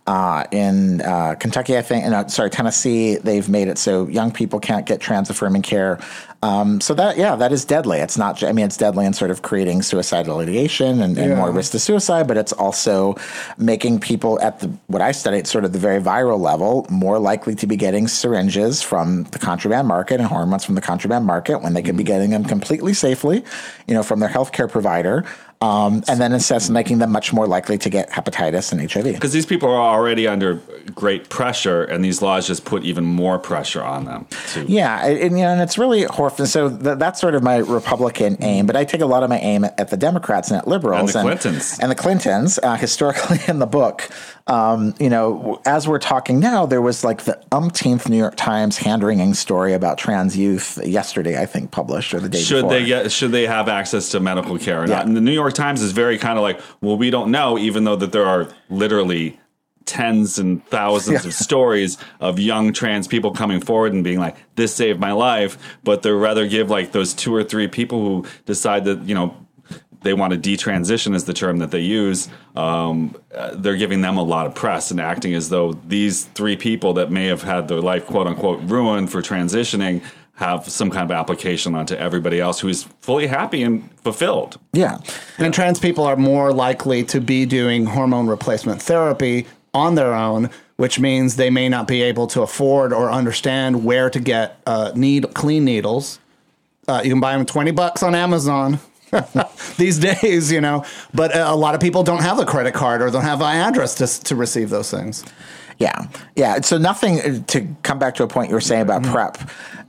Uh, in uh, Kentucky, I think, no, sorry, Tennessee, they've made it so young people can't get trans affirming care. Um, so that, yeah, that is deadly. It's not. I mean, it's deadly in sort of creating suicidal ideation and, and Yeah. more risk to suicide, but it's also making people at the what I studied, sort of the very viral level, more likely to be getting syringes from the contraband market and hormones from the contraband market when they could be getting them completely safely, you know, from their healthcare provider. Um, and then it says making them much more likely to get hepatitis and HIV. Because these people are already under great pressure, and these laws just put even more pressure on them. To, Yeah, and, and, you know, and it's really horrible. So th- that's sort of my Republican aim, but I take a lot of my aim at, at the Democrats and at liberals And the Clintons. and the Clintons. Uh, historically, <laughs> in the book, um, you know, as we're talking now, there was like the umpteenth New York Times hand wringing story about trans youth yesterday, I think, published or the day Should before. they get? Should they have access to medical care or not? Yeah. And the New York Times is very kind of like, well, we don't know, even though that there are literally tens and thousands Yeah. of <laughs> stories of young trans people coming forward and being like, "This saved my life," but they rather give like those two or three people who decide that you know they want to detransition is the term that they use. Um, uh, they're giving them a lot of press and acting as though these three people that may have had their life quote unquote ruined for transitioning have some kind of application onto everybody else who is fully happy and fulfilled. Yeah. And trans people are more likely to be doing hormone replacement therapy on their own, which means they may not be able to afford or understand where to get uh, need clean needles. Uh, you can buy them twenty bucks on Amazon <laughs> these days, you know. But uh, a lot of people don't have a credit card or don't have an address to to receive those things. Yeah. Yeah. So nothing uh, to come back to a point you were saying about Mm-hmm. prep.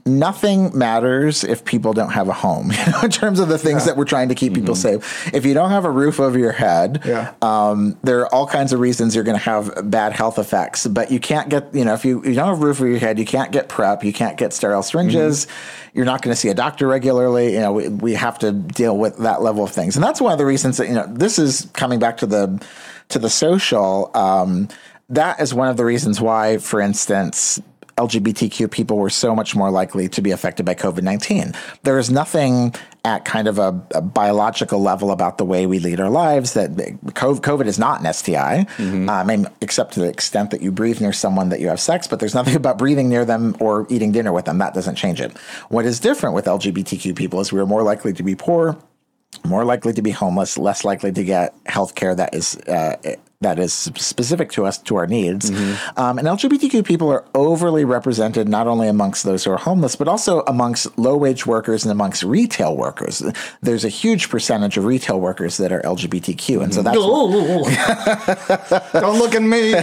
Nothing matters if people don't have a home, <laughs> you know, in terms of the things that we're trying to keep people safe. If you don't have a roof over your head, Mm-hmm. Yeah. um, there are all kinds of reasons you're going to have bad health effects. But you can't get, you know, if you, you don't have a roof over your head, you can't get prep, you can't get sterile syringes, Mm-hmm. you're not going to see a doctor regularly. You know, we, we have to deal with that level of things. And that's one of the reasons that, you know, this is coming back to the, to the social, um, that is one of the reasons why, for instance, LGBTQ people were so much more likely to be affected by COVID 19. There is nothing at kind of a, a biological level about the way we lead our lives that COVID is not an STI, um, and except to the extent that you breathe near someone that you have sex, but there's nothing <laughs> about breathing near them or eating dinner with them. That doesn't change it. What is different with LGBTQ people is we're more likely to be poor, more likely to be homeless, less likely to get health care that is uh, that is specific to us to our needs. Um, and LGBTQ people are overly represented not only amongst those who are homeless, but also amongst low wage workers and amongst retail workers. There's a huge percentage of retail workers that are LGBTQ, and so that's <laughs> don't look at me.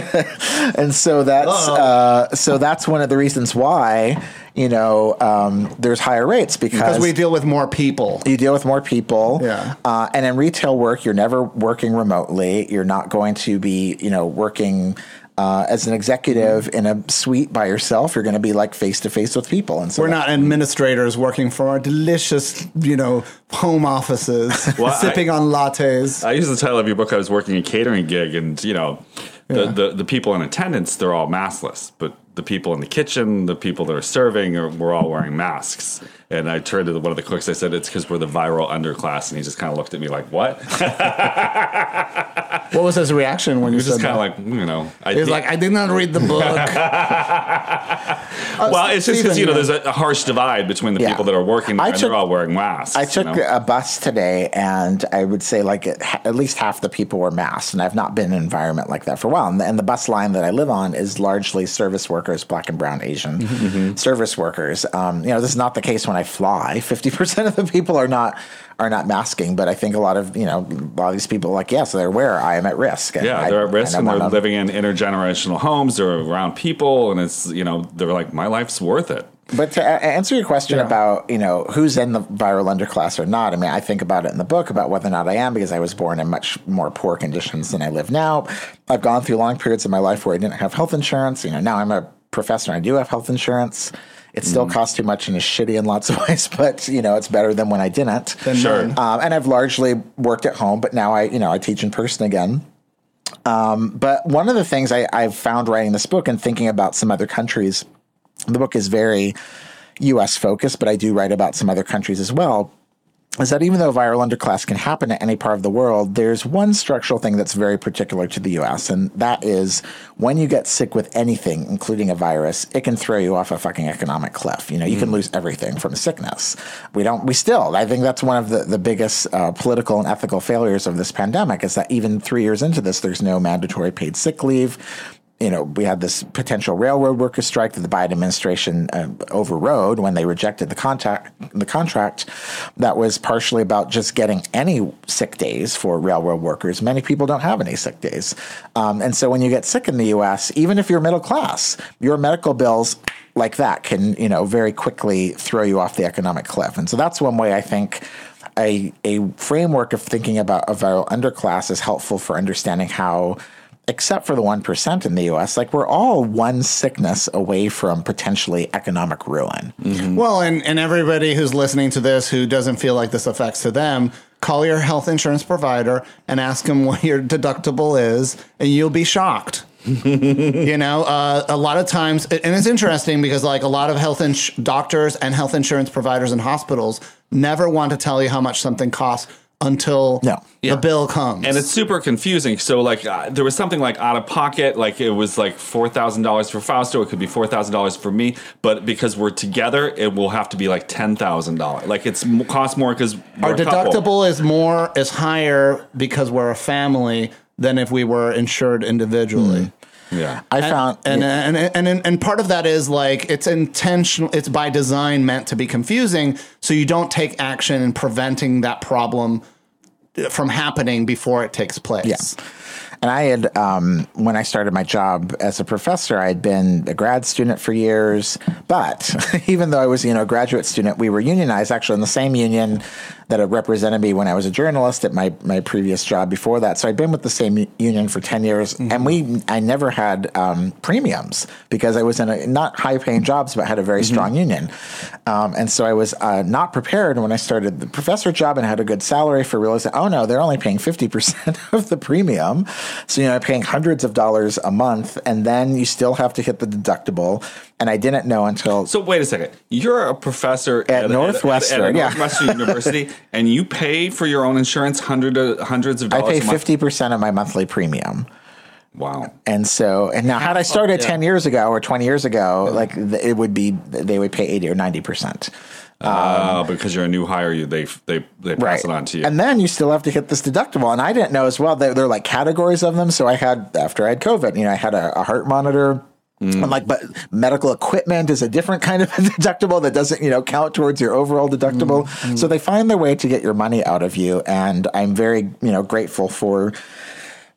and so that's uh, so that's one of the reasons why you know um, there's higher rates because Because we deal with more people. you deal with more people. Yeah. Uh, and in retail work, you're never working remotely. You're not going to be, you know, working uh, as an executive in a suite by yourself. You're going to be like face to face with people. And so We're not administrators working for our delicious, you know, home offices, Well, sipping on lattes. I use the title of your book. I was working a catering gig, and you know, the, the, the people in attendance they're all maskless, but the people in the kitchen, the people that are serving, are, we're all wearing masks. And I turned to the, one of the cooks. I said, "It's because we're the viral underclass," and he just kind of looked at me like, "What?" <laughs> What was his reaction when you It's said just kind of like, you know, I He was like, I did not read the book. <laughs> well, it's just because you know there's a, a harsh divide between the Yeah. people that are working there I and took- they're all wearing masks. I took you know? a bus today, and I would say like at at least half the people were masked, and I've not been in an environment like that for a while. And the, and the bus line that I live on is largely service workers, black and brown, Asian Mm-hmm. service workers. Um, you know, this is not the case when I fly. Fifty percent of the people are not are not masking, but I think a lot of you know a lot of these people are like yes, they're aware I am at risk. and Yeah, I- they're at risk I and they're living in intergenerational homes. They're around people, and it's you know they're like, my life's worth it. But to a- answer your question Yeah. about you know who's in the viral underclass or not, I mean I think about it in the book about whether or not I am because I was born in much more poor conditions than I live now. I've gone through long periods of my life where I didn't have health insurance. You know now I'm a professor and I do have health insurance. It still costs too much and is shitty in lots of <laughs> ways, but you know it's better than when I didn't. Sure. Um, and I've largely worked at home, but now I, you know, I teach in person again. Um, but one of the things I, I've found writing this book and thinking about some other countries, the book is very U.S. focused, but I do write about some other countries as well. Is that even though viral underclass can happen at any part of the world, there's one structural thing that's very particular to the U.S., and that is when you get sick with anything, including a virus, it can throw you off a fucking economic cliff. You know, you can lose everything from sickness. We don't. We still. I think that's one of the the biggest uh, political and ethical failures of this pandemic is that even three years into this, there's no mandatory paid sick leave you know, we had this potential railroad workers strike that the Biden administration uh, overrode when they rejected the contact the contract. That was partially about just getting any sick days for railroad workers. Many people don't have any sick days, um, and so when you get sick in the U.S., even if you're middle class, your medical bills like that can you know very quickly throw you off the economic cliff. And so that's one way I think a, a framework of thinking about a viral underclass is helpful for understanding how except for the 1% in the US, like we're all one sickness away from potentially economic ruin. Mm-hmm. Well, and, and everybody who's listening to this who doesn't feel like this affects to them, call your health insurance provider and ask them <laughs> what your deductible is, and you'll be shocked. <laughs> you know, uh, a lot of times, and it's interesting because like a lot of health ins- doctors and health insurance providers and hospitals never want to tell you how much something costs until No. the Yeah. bill comes. And it's super confusing. So, like, uh, there was something like out of pocket, like it was like four thousand dollars for Fausto. It could be four thousand dollars for me, but because we're together, it will have to be like ten thousand dollars. Like it's m- cost more because our deductible is more is higher because we're a family than if we were insured individually. Yeah, I found and, and and and and part of that is like it's intentional it's by design meant to be confusing so you don't take action in preventing that problem from happening before it takes place Yeah. And I had, um, when I started my job as a professor, I had been a grad student for years. But <laughs> even though I was, you know, a graduate student, we were unionized actually in the same union that had represented me when I was a journalist at my, my previous job before that. So I'd been with the same union for 10 years. And we, I never had um, premiums because I was in a not high paying jobs, but had a very strong union. Um, and so I was uh, not prepared when I started the professor job and had a good salary for realizing, oh no, they're only paying 50% <laughs> of the premium. So, you know, paying hundreds of dollars a month, and then you still have to hit the deductible. And I didn't know until So wait a second. You're a professor at, Northwestern, at, at, yeah. Northwestern University, <laughs> and you pay for your own insurance hundred hundreds of dollars. I pay fifty percent of my monthly premium. Wow. And so, and now, had I started ten years ago or twenty years ago, like it would be, they would pay eighty or ninety percent. Uh, because you're a new hire, you they they they pass it on to you. And then you still have to hit this deductible. And I didn't know as well. They're, they're like categories of them. So I had, after I had COVID, you know, I had a, a heart monitor. Mm. And like, but medical equipment is a different kind of <laughs> deductible that doesn't, you know, count towards your overall deductible. Mm. So they find their way to get your money out of you. And I'm very, you know, grateful for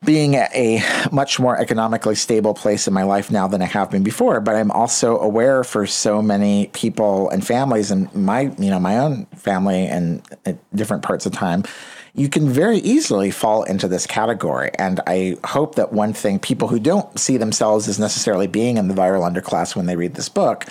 being at a much more economically stable place in my life now than I have been before. But I'm also aware for so many people and families and my, you know, my own family and at different parts of time, you can very easily fall into this category. And I hope that one thing people who don't see themselves as necessarily being in the viral underclass when they read this book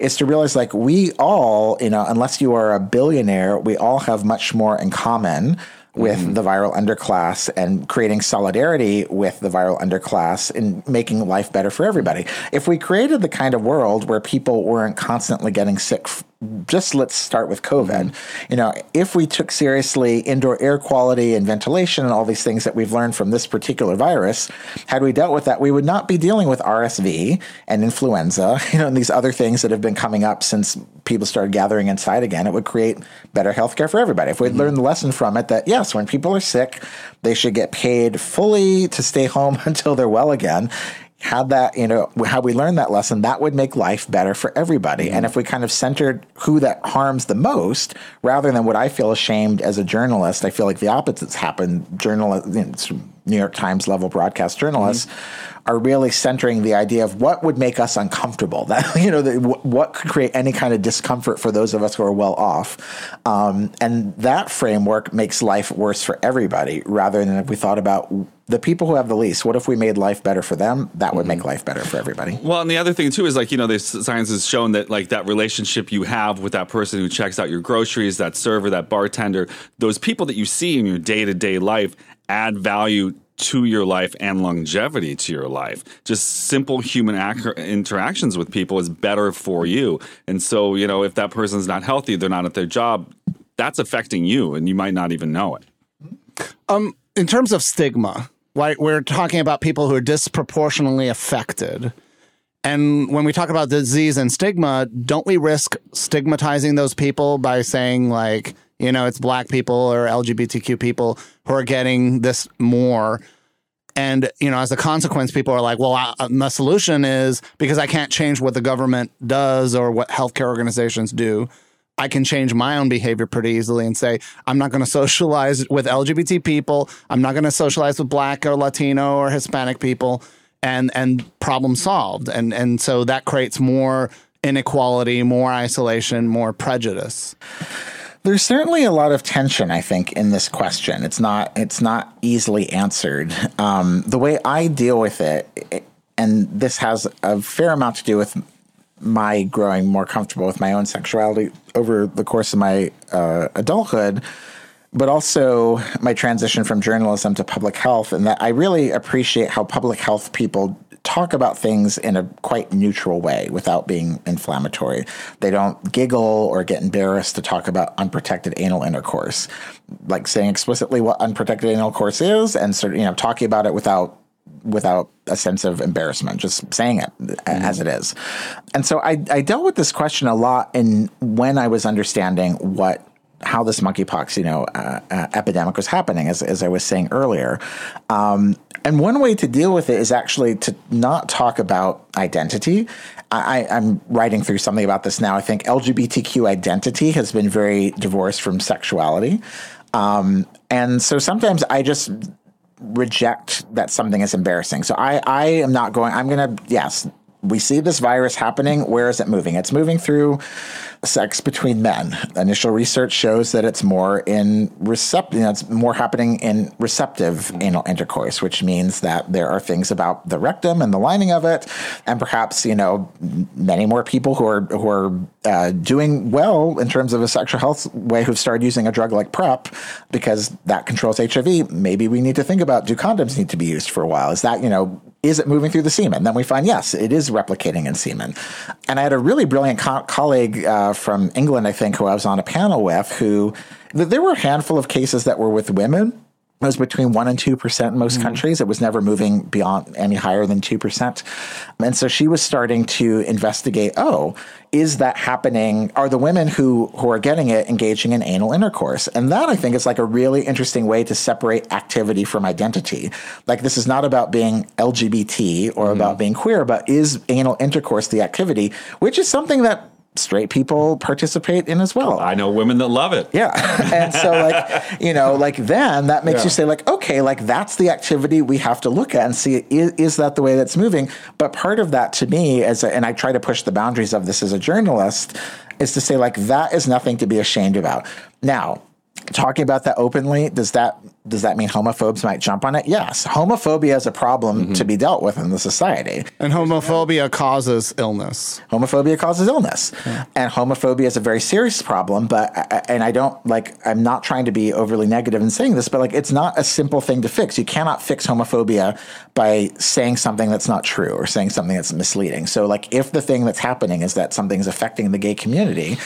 is to realize like we all, you know, unless you are a billionaire, we all have much more in common with mm-hmm. the viral underclass and creating solidarity with the viral underclass and making life better for everybody. If we created the kind of world where people weren't constantly getting sick, f- just let's start with COVID. Mm-hmm. You know, if we took seriously indoor air quality and ventilation and all these things that we've learned from this particular virus, had we dealt with that, we would not be dealing with RSV and influenza, <laughs> you know, and these other things that have been coming up since people started gathering inside again. It would create better healthcare for everybody. If we'd mm-hmm. learned the lesson from it that yes, when people are sick, they should get paid fully to stay home <laughs> until they're well again. Had that, you know, how we learned that lesson, that would make life better for everybody. And if we kind of centered who that harms the most, rather than what I feel ashamed as a journalist, I feel like the opposites happen. Journalists, you know, New York Times level broadcast journalists mm-hmm. Are really centering the idea of what would make us uncomfortable. <laughs> That you know, the, wh- what could create any kind of discomfort for those of us who are well off, um, and that framework makes life worse for everybody. Rather than if we thought about the people who have the least, what if we made life better for them? That would make life better for everybody. Well, and the other thing too is like you know, this science has shown that like that relationship you have with that person who checks out your groceries, that server, that bartender, those people that you see in your day to day life add value to your life and longevity to your life. Just simple human ac- interactions with people is better for you. And so you know, if that person's not healthy, they're not at their job. That's affecting you, and you might not even know it. Um, in terms of stigma, right? We're talking about people who are disproportionately affected. And when we talk about disease and stigma, don't we risk stigmatizing those people by saying, like, you know, it's black people or LGBTQ people who are getting this more? And, you know, as a consequence, people are like, well, I, uh, my solution is because I can't change what the government does or what healthcare organizations do. I can change my own behavior pretty easily and say, I'm not going to socialize with LGBT people. I'm not going to socialize with black or Latino or Hispanic people and, and problem solved. And, and so that creates more inequality, more isolation, more prejudice. There's certainly a lot of tension, I think, in this question. It's not it's not easily answered. Um, the way I deal with it, and this has a fair amount to do with my growing more comfortable with my own sexuality over the course of my uh, adulthood, but also my transition from journalism to public health, and that I really appreciate how public health people talk about things in a quite neutral way without being inflammatory. They don't giggle or get embarrassed to talk about unprotected anal intercourse, like saying explicitly what unprotected anal intercourse is, and sort of you know talking about it without without a sense of embarrassment, just saying it mm-hmm. as it is. And so I, I dealt with this question a lot in when I was understanding what how this monkeypox, you know, uh, uh, epidemic was happening, as, as I was saying earlier. Um, and one way to deal with it is actually to not talk about identity. I, am writing through something about this now. I think LGBTQ identity has been very divorced from sexuality. Um, and so sometimes I just reject that something is embarrassing. So I, I am not going, I'm going to, yes, we see this virus happening. Where is it moving? It's moving through sex between men. Initial research shows that it's more in receptive, you know, it's more happening in receptive anal intercourse, which means that there are things about the rectum and the lining of it, and perhaps you know many more people who are who are uh, doing well in terms of a sexual health way who've started using a drug like PrEP because that controls HIV. Maybe we need to think about do condoms need to be used for a while? Is that you know is it moving through the semen? Then we find yes, it is replicating in semen. And I had a really brilliant co- colleague uh, from England, I think, who I was on a panel with, who there were a handful of cases that were with women it was between 1% and 2% in most mm-hmm. countries. It was never moving beyond any higher than 2%. And so she was starting to investigate oh, is that happening? Are the women who, who are getting it engaging in anal intercourse? And that I think is like a really interesting way to separate activity from identity. Like, this is not about being LGBT or mm-hmm. about being queer, but is anal intercourse the activity, which is something that straight people participate in as well. I know women that love it. Yeah. <laughs> and so like, you know, like then that makes yeah. you say like, okay, like that's the activity we have to look at and see is, is that the way that's moving? But part of that to me as a, and I try to push the boundaries of this as a journalist is to say like that is nothing to be ashamed about. Now, talking about that openly does that does that mean homophobes might jump on it? Yes. Homophobia is a problem mm-hmm. to be dealt with in the society. And homophobia causes illness. Homophobia causes illness. Yeah. and homophobia is a very serious problem but and i don't like i'm not trying to be overly negative in saying this but like it's not a simple thing to fix. You cannot fix homophobia by saying something that's not true or saying something that's misleading. So like if the thing that's happening is that something's affecting the gay community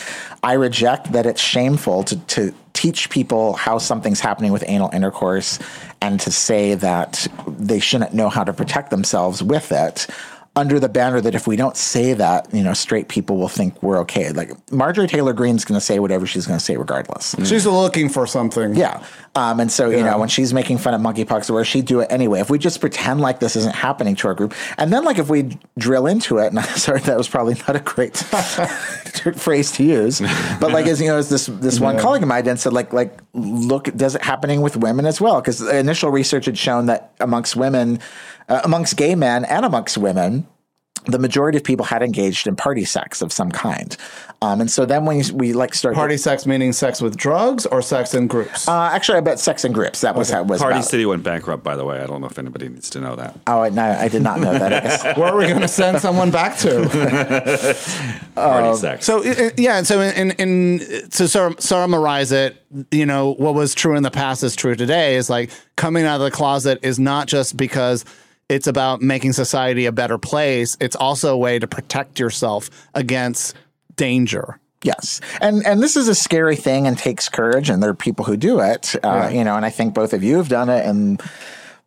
i reject that it's shameful to to teach people how something's happening with anal intercourse and to say that they shouldn't know how to protect themselves with it under the banner that if we don't say that, you know, straight people will think we're okay. Like Marjorie Taylor Greene's going to say whatever she's going to say, regardless. Mm. She's looking for something. Yeah. Um, and so, yeah. you know, when she's making fun of monkeypox, where she'd do it anyway. If we just pretend like this isn't happening to our group, and then like if we drill into it, <laughs> and I'm sorry, that was probably not a great <laughs> phrase to use, but like as you know, as this this one yeah. colleague of mine did said, like like look, does it happening with women as well? Because initial research had shown that amongst women uh, amongst gay men and amongst women, the majority of people had engaged in party sex of some kind. Um, and so then when we like start party sex meaning sex with drugs or sex in groups. Uh, actually, I bet sex in groups. That was okay. how it was. Party about. City went bankrupt, by the way. I don't know if anybody needs to know that. Oh no, I did not know that. <laughs> Where are we going to send someone back to? <laughs> party um, sex. So yeah, so in, in to summarize it, you know what was true in the past is true today. Is like coming out of the closet is not just because it's about making society a better place. It's also a way to protect yourself against danger. Yes, and and this is a scary thing and takes courage, and there are people who do it. Uh, yeah. You know, and I think both of you have done it, and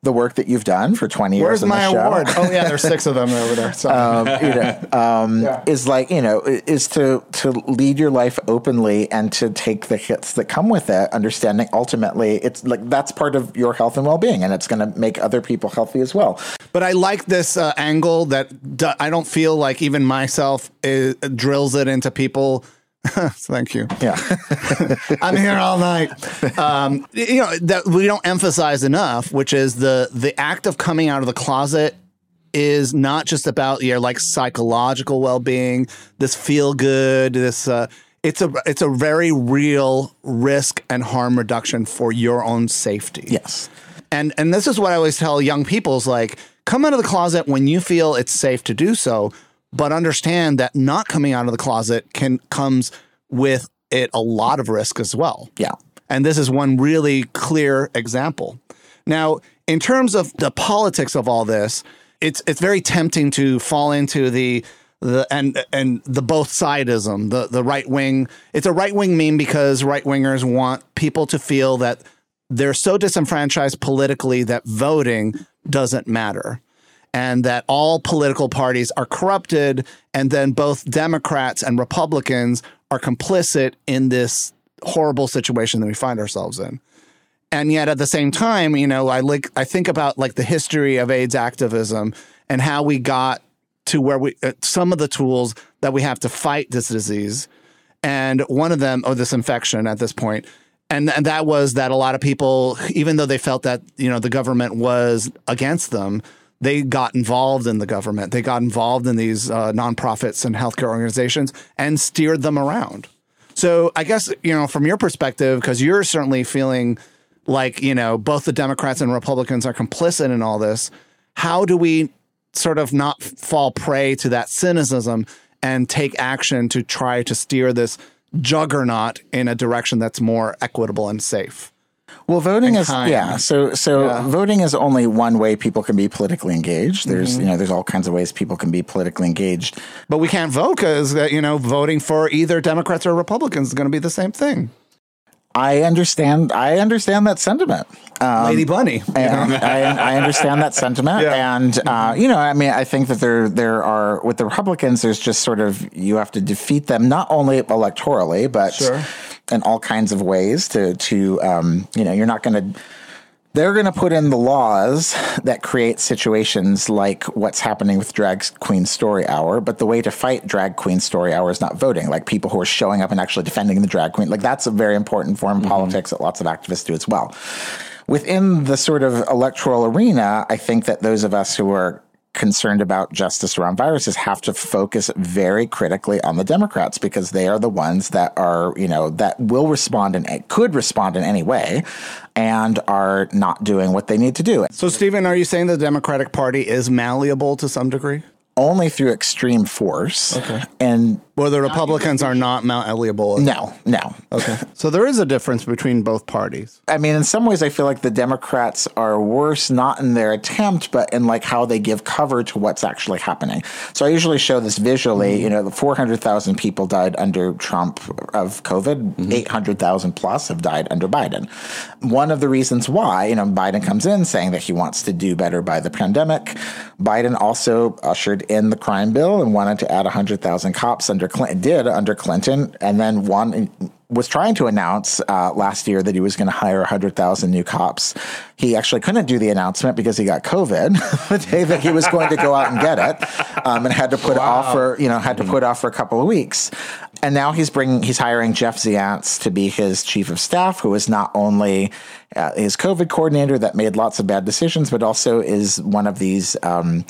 the work that you've done for 20 years. Where's my award? <laughs> Oh yeah, there's six of them over there. So. um, you know, um, <laughs> is like you know is to to lead your life openly and to take the hits that come with it understanding ultimately it's like that's part of your health and well-being and it's going to make other people healthy as well But I like this uh, angle that d- I don't feel like even myself is, drills it into people. <laughs> Thank you. yeah <laughs> I'm here all night. Um, you know that we don't emphasize enough, which is the the act of coming out of the closet is not just about your like psychological well being, this feel good, this. Uh, it's a it's a very real risk and harm reduction for your own safety. yes And and this is what I always tell young people is like come out of the closet when you feel it's safe to do so, but understand that not coming out of the closet can comes with it a lot of risk as well. yeah And this is one really clear example. Now, in terms of the politics of all this, it's it's very tempting to fall into the the and and the both sidism, the the right wing. It's a right wing meme because right wingers want people to feel that they're so disenfranchised politically that voting doesn't matter. And that all political parties are corrupted, and then both Democrats and Republicans are complicit in this horrible situation that we find ourselves in. And yet at the same time, you know, I like I think about like the history of AIDS activism and how we got to where we uh, some of the tools that we have to fight this disease. And one of them, or this infection at this point, and and that was that a lot of people, even though they felt that you know the government was against them, they got involved in the government. They got involved in these uh, nonprofits and healthcare organizations and steered them around. So I guess you know from your perspective, because you're certainly feeling like you know both the Democrats and Republicans are complicit in all this. How do we sort of not fall prey to that cynicism and take action to try to steer this juggernaut in a direction that's more equitable and safe? Well, voting is kind. yeah. So so voting is only one way people can be politically engaged. There's you know there's all kinds of ways people can be politically engaged. But we can't vote because you know voting for either Democrats or Republicans is going to be the same thing. I understand. I understand that sentiment. Um, Lady Bunny. and I, I understand that sentiment, Yeah. and uh, you know, I mean, I think that there there are with the Republicans, there's just sort of you have to defeat them not only electorally, but Sure. In all kinds of ways. To to um, you know, you're not going to. They're going to put in the laws that create situations like what's happening with Drag Queen Story Hour. But the way to fight Drag Queen Story Hour is not voting. Like people who are showing up and actually defending the drag queen. Like that's a very important form of politics that lots of activists do as well. Within the sort of electoral arena, I think that those of us who are concerned about justice around viruses have to focus very critically on the Democrats because they are the ones that are, you know, that will respond and could respond in any way and are not doing what they need to do. So, Steven, are you saying the Democratic Party is malleable to some degree? Only through extreme force. Okay. And Well, the Republicans are not malleable. no, no. Okay. <laughs> So there is a difference between both parties. I mean, in some ways, I feel like the Democrats are worse, not in their attempt, but in like how they give cover to what's actually happening. So I usually show this visually. You know, the 400,000 people died under Trump of COVID, mm-hmm. 800,000 plus have died under Biden. One of the reasons why, you know, Biden comes in saying that he wants to do better by the pandemic. Biden also ushered in the crime bill and wanted to add 100,000 cops under Clinton, did under Clinton, and then one was trying to announce uh, last year that he was going to hire 100,000 new cops. He actually couldn't do the announcement because he got COVID <laughs> the day that he was going to go out and get it, um, and had to put off for you know had to put off for a couple of weeks. And now he's bringing he's hiring Jeff Zients to be his chief of staff, who is not only uh, his COVID coordinator that made lots of bad decisions, but also is one of these. Um,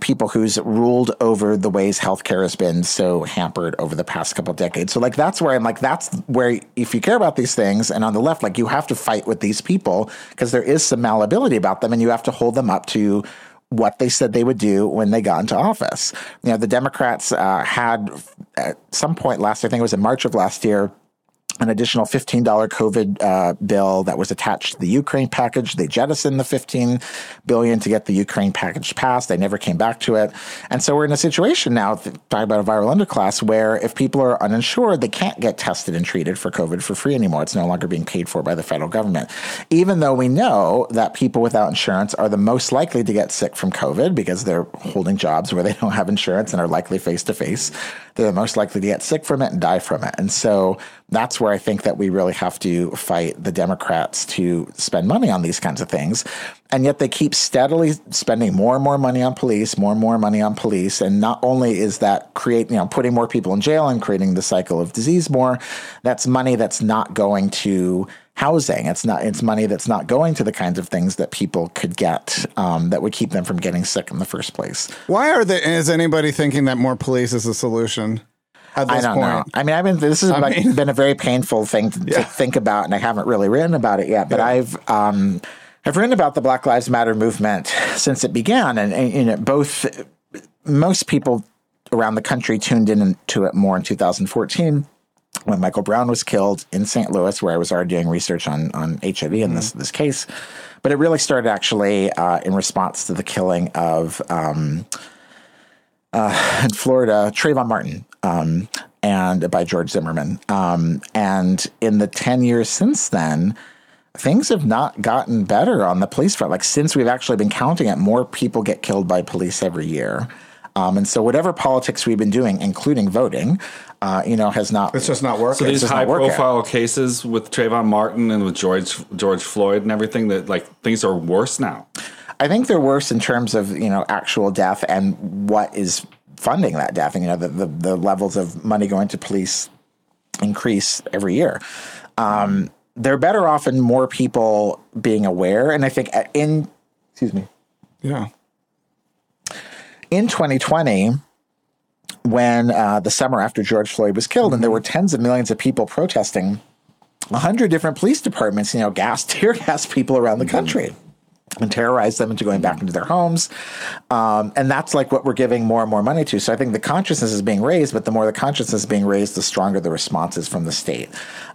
people who's ruled over the ways healthcare has been so hampered over the past couple decades. So like that's where I'm like that's where if you care about these things and on the left like you have to fight with these people because there is some malleability about them and you have to hold them up to what they said they would do when they got into office. You know, the Democrats uh, had at some point last, I think it was in March of last year, an additional $15 COVID uh, bill that was attached to the Ukraine package. They jettisoned the 15 billion to get the Ukraine package passed. They never came back to it. And so we're in a situation now, talking about a viral underclass, where if people are uninsured, they can't get tested and treated for COVID for free anymore. It's no longer being paid for by the federal government. Even though we know that people without insurance are the most likely to get sick from COVID because they're holding jobs where they don't have insurance and are likely face to face they're most likely to get sick from it and die from it. And so that's where I think that we really have to fight the Democrats to spend money on these kinds of things. And yet they keep steadily spending more and more money on police, more and more money on police. And not only is that creating, you know, putting more people in jail and creating the cycle of disease more, that's money that's not going to housing. It's not. It's money that's not going to the kinds of things that people could get um, that would keep them from getting sick in the first place. Why are there? Is anybody thinking that more police is a solution? At this I don't point? know. I mean, I've been. This has like, mean- been a very painful thing to, Yeah. to think about, and I haven't really written about it yet. But I've. Um, I've written about the Black Lives Matter movement since it began, and, and you know, both most people around the country tuned in to it more in 2014 when Michael Brown was killed in St. Louis, where I was already doing research on on HIV in this this case. But it really started actually uh, in response to the killing of um, uh, <laughs> in Florida Trayvon Martin um, and by George Zimmerman. Um, and in the ten years since then. Things have not gotten better on the police front. Like since we've actually been counting it, more people get killed by police every year. Um, and so whatever politics we've been doing, including voting, uh, you know, has not. It's just not working. So these high working. profile cases with Trayvon Martin and with George George Floyd and everything that like things are worse now. I think they're worse in terms of you know actual death and what is funding that death. And you know the the, the levels of money going to police increase every year. Um, they're better off in more people being aware. And I think in excuse me yeah. in 2020 when uh, the summer after George Floyd was killed, and there were tens of millions of people protesting, a hundred different police departments, you know, gas, <laughs> tear gas people around the country. And terrorize them into going back into their homes. Um, and that's like what we're giving more and more money to. So I think the consciousness is being raised, but the more the consciousness is being raised, the stronger the response is from the state.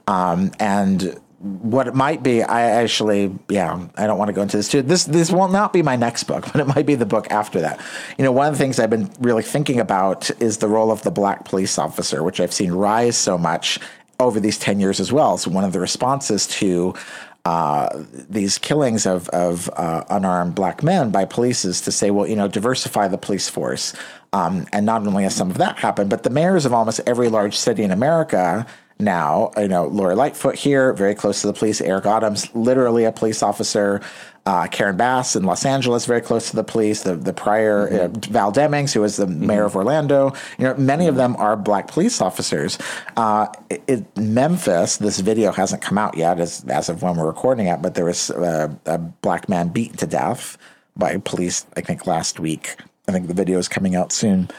Um, and what it might be, I actually, yeah, I don't want to go into this too. This this will not be my next book, <laughs> but it might be the book after that. You know, one of the things I've been really thinking about is the role of the black police officer, which I've seen rise so much over these ten years as well. So one of the responses to uh, these killings of, of uh, unarmed black men by police is to say, well, you know, diversify the police force. Um, and not only has some of that happened, but the mayors of almost every large city in America now, you know, Lori Lightfoot here, very close to the police, Eric Adams, literally a police officer. Uh, Karen Bass in Los Angeles, very close to the police. The the prior uh, Val Demings, who was the mayor of Orlando, you know, many of them are black police officers. Uh, it, Memphis, this video hasn't come out yet, as as of when we're recording it, but there was uh, a black man beaten to death by police. I think last week. I think the video is coming out soon.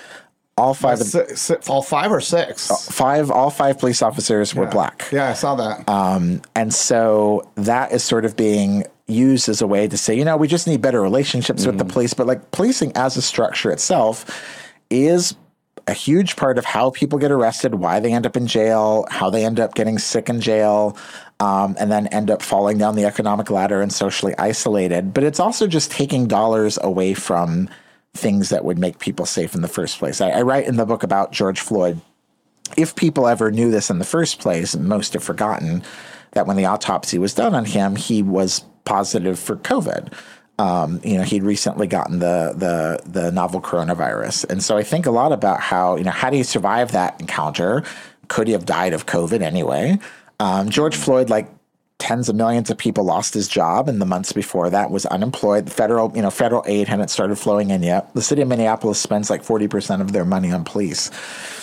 All five, of, Si- si- all five or six? five, all five police officers were black. Yeah, I saw that. Um, and so that is sort of being used as a way to say, you know, we just need better relationships with the police. But like policing as a structure itself is a huge part of how people get arrested, why they end up in jail, how they end up getting sick in jail, um, and then end up falling down the economic ladder and socially isolated. But it's also just taking dollars away from things that would make people safe in the first place. I, I write in the book about George Floyd if people ever knew this in the first place, and most have forgotten that when the autopsy was done on him, he was positive for COVID. Um, you know, he'd recently gotten the the the novel coronavirus, and so I think a lot about how you know how do you survive that encounter? Could he have died of COVID anyway? Um, George Floyd, like tens of millions of people lost his job in the months before that was unemployed the federal you know federal aid hadn't started flowing in yet the city of minneapolis spends like 40% of their money on police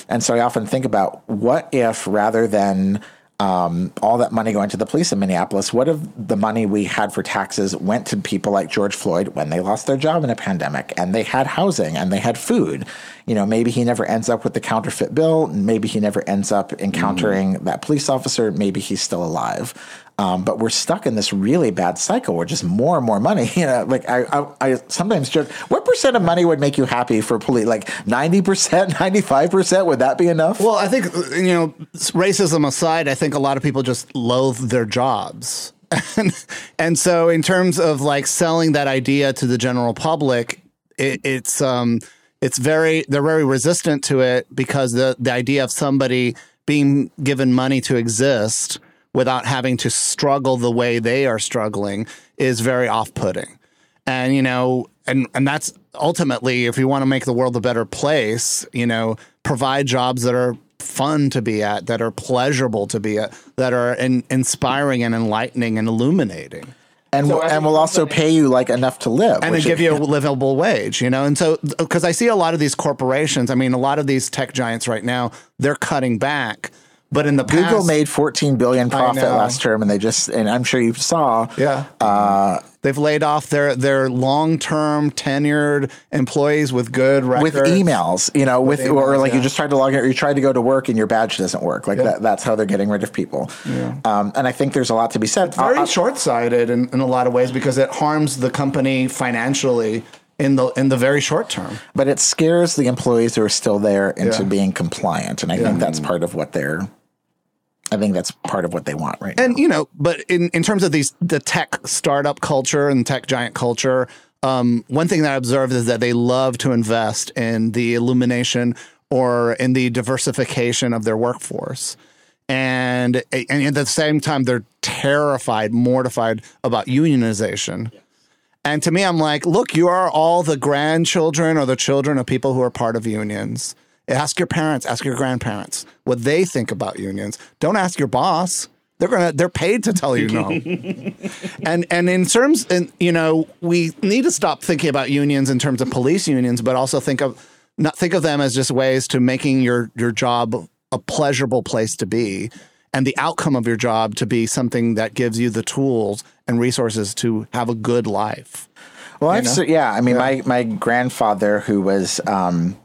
and so i often think about what if rather than um, all that money going to the police in Minneapolis. What if the money we had for taxes went to people like George Floyd when they lost their job in a pandemic and they had housing and they had food? You know, maybe he never ends up with the counterfeit bill. Maybe he never ends up encountering that police officer. Maybe he's still alive. Um, but we're stuck in this really bad cycle where just more and more money. <laughs> You know, like I, I, I sometimes joke, what percent of money would make you happy for police? Like ninety percent, <laughs> ninety five percent? Would that be enough? Well, I think you know, racism aside, I think a lot of people just loathe their jobs. <laughs> And, and so in terms of like selling that idea to the general public, it, it's um it's very they're very resistant to it because the the idea of somebody being given money to exist without having to struggle the way they are struggling is very off-putting. And you know, and and that's ultimately if you want to make the world a better place, you know, provide jobs that are fun to be at, that are pleasurable to be at, that are in, inspiring and enlightening and illuminating. And So we'll, and we'll also pay you like enough to live. and then give you a livable wage, you know? And so, uh, because I see a lot of these corporations, I mean, a lot of these tech giants right now, they're cutting back. But in the Google made 14 billion profit last term, and they just and I'm sure you saw. yeah, Uh, they've laid off their their long term tenured employees with good with emails, you know, with, or emails, like you just tried to log in, or you tried to go to work and your badge doesn't work. Like that, that's how they're getting rid of people. Um, and I think there's a lot to be said. very Uh, uh, short sighted in, in a lot of ways because it harms the company financially in the in the very short term. but it scares the employees who are still there into Yeah. being compliant, and I think that's part of what they're. I think that's part of what they want right now. and you know, but in, in terms of these the tech startup culture and tech giant culture, um, one thing that I observed is that they love to invest in the illumination or in the diversification of their workforce. And, and at the same time, they're terrified, mortified about unionization. And to me, I'm like, look, you are all the grandchildren or the children of people who are part of unions. Ask your parents, ask your grandparents what they think about unions. Don't ask your boss. They're gonna they're paid to tell you no. <laughs> and and in terms and you know, we need to stop thinking about unions in terms of police unions, but also think of not think of them as just ways to making your your job a pleasurable place to be and the outcome of your job to be something that gives you the tools and resources to have a good life. Well, I've se- yeah. I mean, my my grandfather, who was um,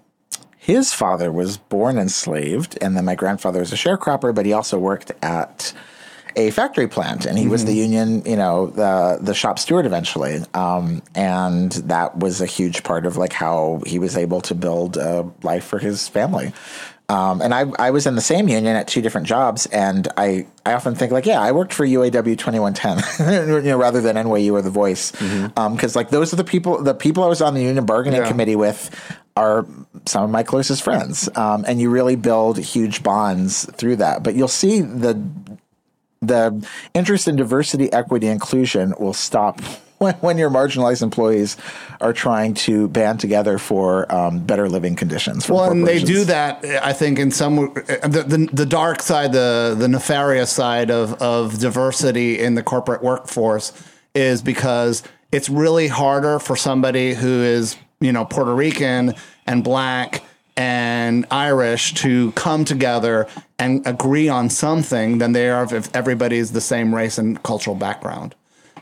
his father, was born enslaved, and then my grandfather was a sharecropper, but he also worked at a factory plant, and he was the union, you know, the the shop steward eventually, um, and that was a huge part of like how he was able to build a life for his family. Um, and I, I was in the same union at two different jobs, and I, I often think like, yeah, I worked for UAW twenty one ten, <laughs> you know, rather than NYU or The Voice, because like those are the people, the people I was on the union bargaining Yeah. committee with are some of my closest friends, um, and you really build huge bonds through that. But you'll see the the interest in diversity, equity, inclusion will stop <laughs> when, when your marginalized employees are trying to band together for um, better living conditions. For Well, and they do that, I think, in some the, the the dark side, the the nefarious side of of diversity in the corporate workforce is because it's really harder for somebody who is you know Puerto Rican and black and Irish to come together and agree on something than they are if everybody's the same race and cultural background.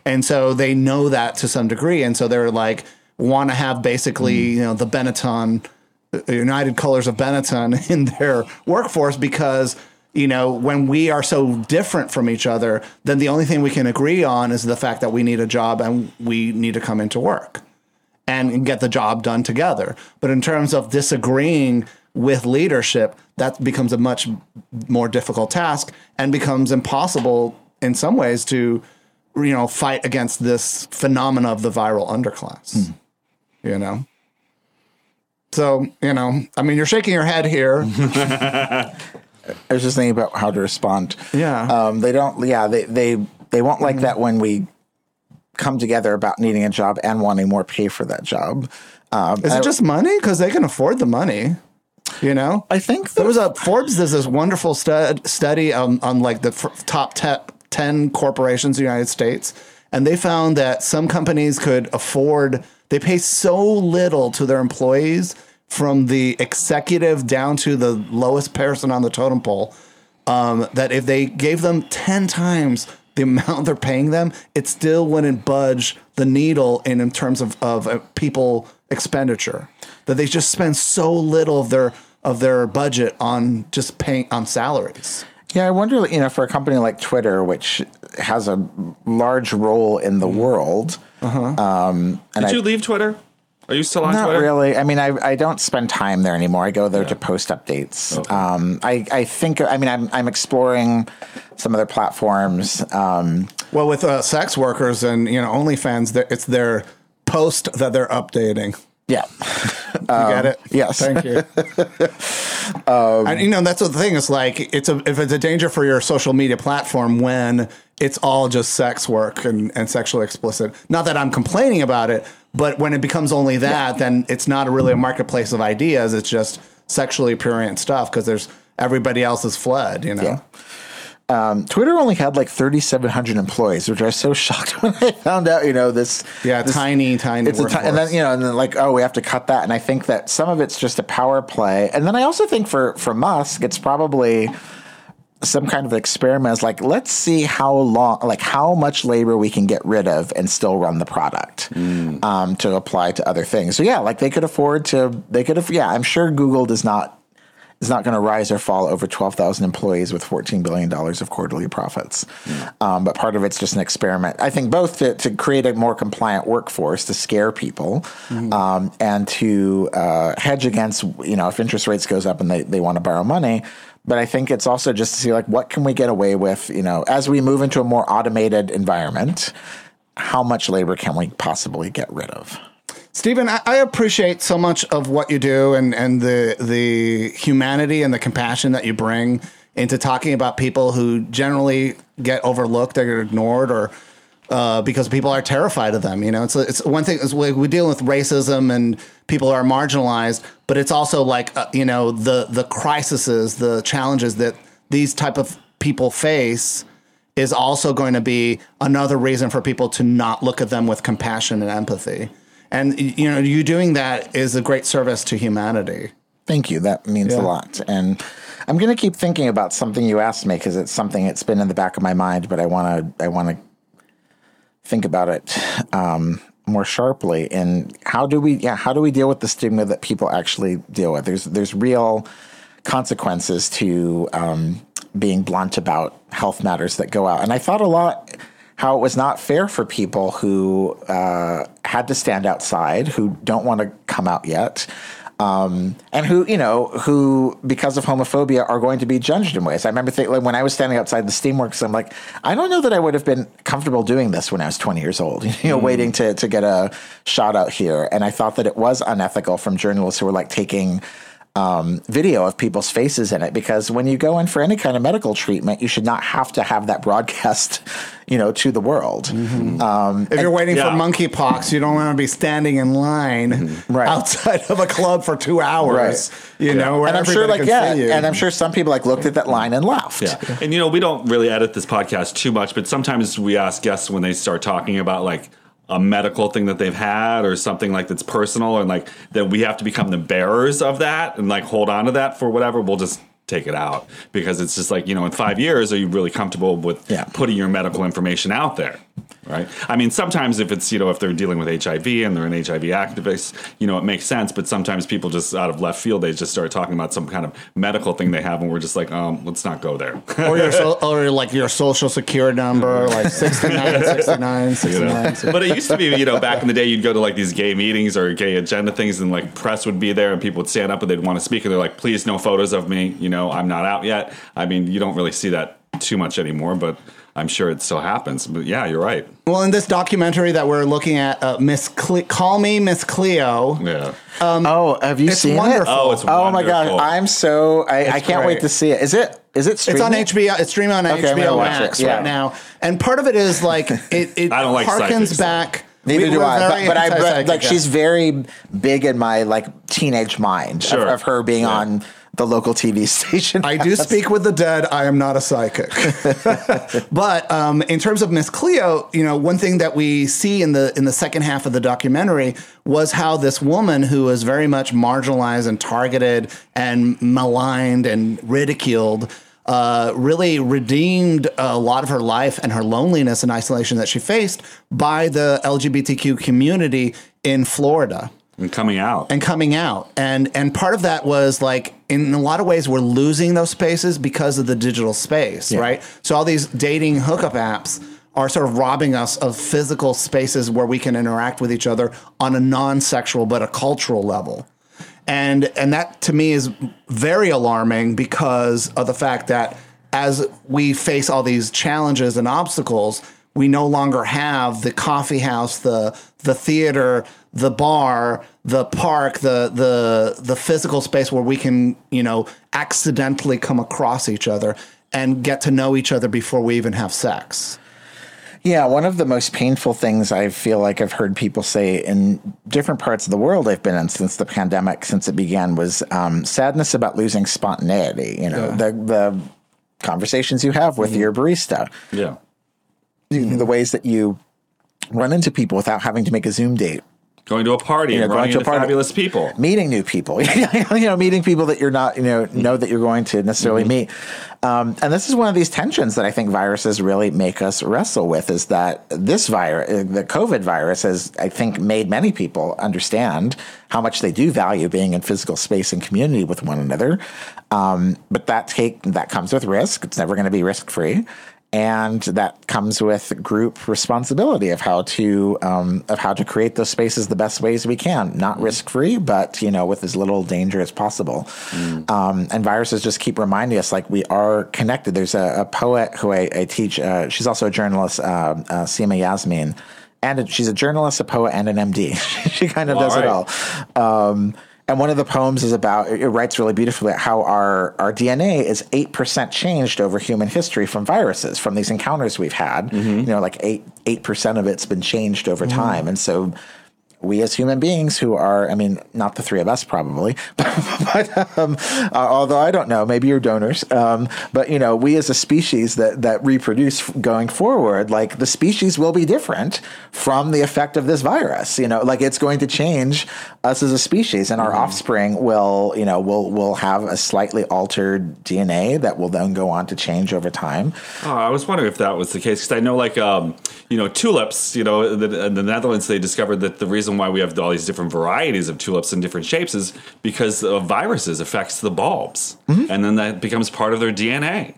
And so they know that to some degree. And so they're like, want to have basically, mm. you know, the Benetton, the United Colors of Benetton <laughs> in their workforce because, you know, when we are so different from each other, then the only thing we can agree on is the fact that we need a job and we need to come into work and get the job done together. But in terms of disagreeing with leadership, that becomes a much more difficult task and becomes impossible in some ways to, you know, fight against this phenomena of the viral underclass. You know? So, you know, I mean, you're shaking your head here. <laughs> I was just thinking about how to respond. Yeah. Um, they don't. Yeah, they they they won't like that when we come together about needing a job and wanting more pay for that job. Um, Is I, it just money? Because they can afford the money. You know? I think There was a Forbes does this wonderful stud, study on, on like the f- top te- 10 corporations in the United States. And they found that some companies could afford, they pay so little to their employees from the executive down to the lowest person on the totem pole um, that if they gave them 10 times the amount <laughs> they're paying them, it still wouldn't budge the needle in, in terms of, of uh, people expenditure. That they just spend so little of their of their budget on just paying on salaries. Yeah, I wonder, you know, for a company like Twitter, which has a large role in the world. Um, and Did I, you leave Twitter? Are you still on not Twitter? really. I mean, I, I don't spend time there anymore. I go there to post updates. Um, I, I think, I mean, I'm, I'm exploring some other platforms. Um, Well, with uh, sex workers and you know OnlyFans, they're- it's their post that they're updating. yeah. <laughs> You get it? yes. Thank you. <laughs> and you know that's the thing. It's like it's a if it's a danger for your social media platform when it's all just sex work and, and sexually explicit. Not that I'm complaining about it, but when it becomes only that, then it's not really a marketplace of ideas. It's just sexually prurient stuff because there's everybody else has fled. You know. Yeah. Um, Twitter only had like 3,700 employees, which I was so <laughs> shocked when I found out, you know, this. Yeah, this- tiny, tiny. It's a ti- and then you know, and then like, oh, we have to cut that. And I think that some of it's just a power play. And then I also think for for Musk, it's probably some kind of experiment. Is like, let's see how long, like how much labor we can get rid of and still run the product um, to apply to other things. So yeah, like they could afford to. They could have. Yeah, I'm sure Google does not is not going to rise or fall over 12,000 employees with $14 billion of quarterly profits. Um, but part of it's just an experiment. I think both to, to create a more compliant workforce, to scare people, um, and to uh, hedge against, you know, if interest rates goes up and they, they want to borrow money. But I think it's also just to see like what can we get away with, you know, as we move into a more automated environment, how much labor can we possibly get rid of? Steven, I, appreciate so much of what you do and, and the the humanity and the compassion that you bring into talking about people who generally get overlooked, get ignored, or uh, because people are terrified of them. You know, it's it's one thing is we, we deal with racism and people are marginalized, but it's also like uh, you know the the crises, the challenges that these type of people face is also going to be another reason for people to not look at them with compassion and empathy. And you know, you doing that is a great service to humanity. Thank you. That means Yeah. a lot. And I'm going to keep thinking about something you asked me because it's something that's been in the back of my mind, but I want to I want to think about it um, more sharply. And how do we yeah how do we deal with the stigma that people actually deal with? There's there's real consequences to um, being blunt about health matters that go out. And I thought a lot how it was not fair for people who uh, had to stand outside, who don't want to come out yet, um, and who, you know, who because of homophobia are going to be judged in ways. I remember thinking, like, when I was standing outside the Steamworks, I'm like, I don't know that I would have been comfortable doing this when I was 20 years old, <laughs> you know, waiting to to get a shot out here. And I thought that it was unethical from journalists who were like taking um, video of people's faces in it because when you go in for any kind of medical treatment, you should not have to have that <laughs> broadcast, you know, to the world. Um, If you're waiting Yeah. for monkeypox, you don't want to be standing in line Right. outside of a club for two hours. You know, where and I'm sure, like, yeah, and I'm sure some people like looked at that line and laughed. Yeah. And you know, we don't really edit this podcast too much, but sometimes we ask guests when they start talking about like a medical thing that they've had or something like that's personal and like that we have to become the bearers of that and like hold on to that for whatever, we'll just take it out because it's just like, you know, in 5 years are you really comfortable with Yeah. putting your medical information out there? Right. I mean, sometimes if it's, you know, if they're dealing with HIV and they're an HIV activist, you know, it makes sense. But sometimes people just out of left field, they just start talking about some kind of medical thing they have. And we're just like, um, let's not go there. or your so, <laughs> or like your social security number, like 69, <laughs> 69, 69. but it used to be, you know, back in the day, you'd go to like these gay meetings or gay agenda things, and like press would be there, and people would stand up and they'd want to speak, and they're like, "Please, no photos of me. You know, I'm not out yet." I mean, you don't really see that too much anymore, but I'm sure it still happens. But yeah, you're right. Well, in this documentary that we're looking at, uh, Miss Cle- Call Me Miss Cleo. Yeah. Oh, have you It's seen wonderful. it? Oh, it's oh my god. I'm so I, I can't great. wait to see it. Is it? Is it? It's on HBO. It's streaming on Okay, I'm HBO watch Max it, yeah. right now, and part of it is like <laughs> it. it I don't like harkens psychics. back. Neither we do were I. very But, but I but, like yeah. she's very big in my like teenage mind of- of, her being Yeah. on the local TV <laughs> station. I do speak with the dead. I am not a psychic. <laughs> but um, in terms of Miss Cleo, you know, one thing that we see in the in the second half of the documentary was how this woman who was very much marginalized and targeted and maligned and ridiculed. Uh, really redeemed a lot of her life and her loneliness and isolation that she faced by the LGBTQ community in Florida. And coming out. and coming out. And and part of that was like in a lot of ways we're losing those spaces because of the digital space right? So all these dating hookup apps are sort of robbing us of physical spaces where we can interact with each other on a non-sexual but a cultural level. And and that to me is very alarming because of the fact that as we face all these challenges and obstacles we no longer have the coffee house the the theater the bar the park the the the physical space where we can you know accidentally come across each other and get to know each other before we even have sex Yeah, one of the most painful things I feel like I've heard people say in different parts of the world I've been in since the pandemic, since it began, was um, sadness about losing spontaneity. You know, the the conversations you have with your barista, yeah. the ways that you run into people without having to make a Zoom date. Going to a party and going running to a into party. fabulous people. meeting new people. <laughs> You know meeting people that you're not you know know that you're going to necessarily meet. Um, and this is one of these tensions that i think viruses really make us wrestle with is that this virus the covid virus has i think made many people understand how much they do value being in physical space and community with one another. Um, but that take that comes with risk. It's never going to be risk free and that comes with group responsibility of how to um, of how to create those spaces the best ways we can, not risk free, but you know with as little danger as possible. Um, and viruses just keep reminding us like we are connected. There's a, a poet who I, I teach. Uh, she's also a journalist, uh, uh, Seema Yasmin. And she's a journalist, a poet, and an MD. <laughs> she kind of All does it all. Um, and one of the poems is about it writes really beautifully how our our DNA is eight percent changed over human history from viruses from these encounters we've had. Mm-hmm. You know, like eight eight percent of it's been changed over mm-hmm. time, and so we as human beings who are, I mean, not the three of us probably, <laughs> but um, uh, although I don't know, maybe you're donors, um, but you know, we as a species that that reproduce going forward, like the species will be different from the effect of this virus. You know, like it's going to change us as a species, and our offspring will, you know, will will have a slightly altered DNA that will then go on to change over time. Oh, I was wondering if that was the case because I know, like, um, you know, tulips. You know, in the, in the Netherlands, they discovered that the reason why we have all these different varieties of tulips in different shapes is because of viruses affects the bulbs, and then that becomes part of their DNA.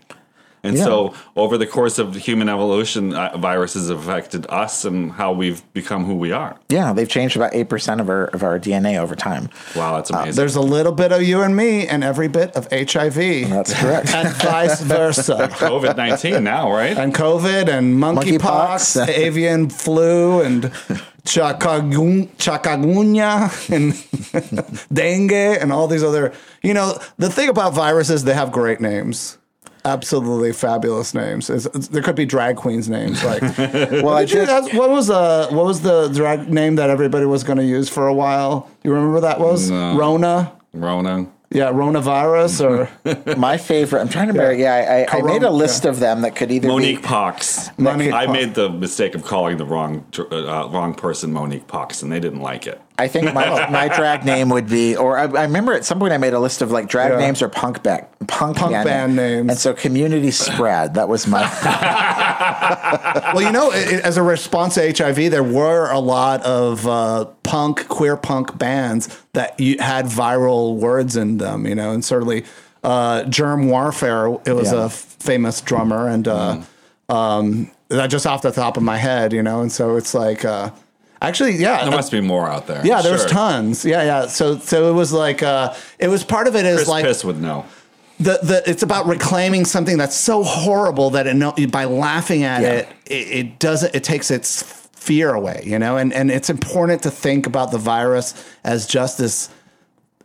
And Yeah. so, over the course of human evolution, uh, viruses have affected us and how we've become who we are. Yeah, they've changed about eight percent of our of our DNA over time. Wow, that's amazing. there's a little bit of you and me and every bit of hiv That's correct. <laughs> and vice versa <laughs> COVID nineteen now, right? and COVID and monkeypox, Monkeypox. avian flu, and <laughs> chakagun- chakagunya and <laughs> dengue and all these other. You know, the thing about viruses, they have great names. Absolutely fabulous names. It's, it's- there could be drag queens names like. <laughs> Well, I Did just that's- what was the what was the drag name that everybody was going to use for a while? You remember what that was No. Rona. Rona. Yeah, Ronavirus or <laughs> My favorite. I'm trying to remember. Yeah, I, I, I made a list of them that could either be Monique be. Pox. Monique I Pox. made the mistake of calling the wrong uh, wrong person Monique Pox, and they didn't like it. I think my <laughs> my drag name would be, or I, I remember at some point I made a list of like drag Yeah. names or punk back punk, Punk band names. and so community spread. That was my. <laughs> well, you know, i- i- as a response to HIV, there were a lot of uh, punk, queer punk bands that you had viral words in them, you know, and certainly uh, Germ Warfare, it was Yeah. a famous drummer, and uh, um, that just off the top of my head, you know, and so it's like, uh, actually, yeah. There must be more out there. yeah, there's Sure. tons. Yeah, yeah. So, so it was like, uh, it was part of it is Chris like Piss would know. the, the it's about reclaiming something that's so horrible that it no, by laughing at Yeah. it, it it doesn't it takes its fear away you know and and it's important to think about the virus as just this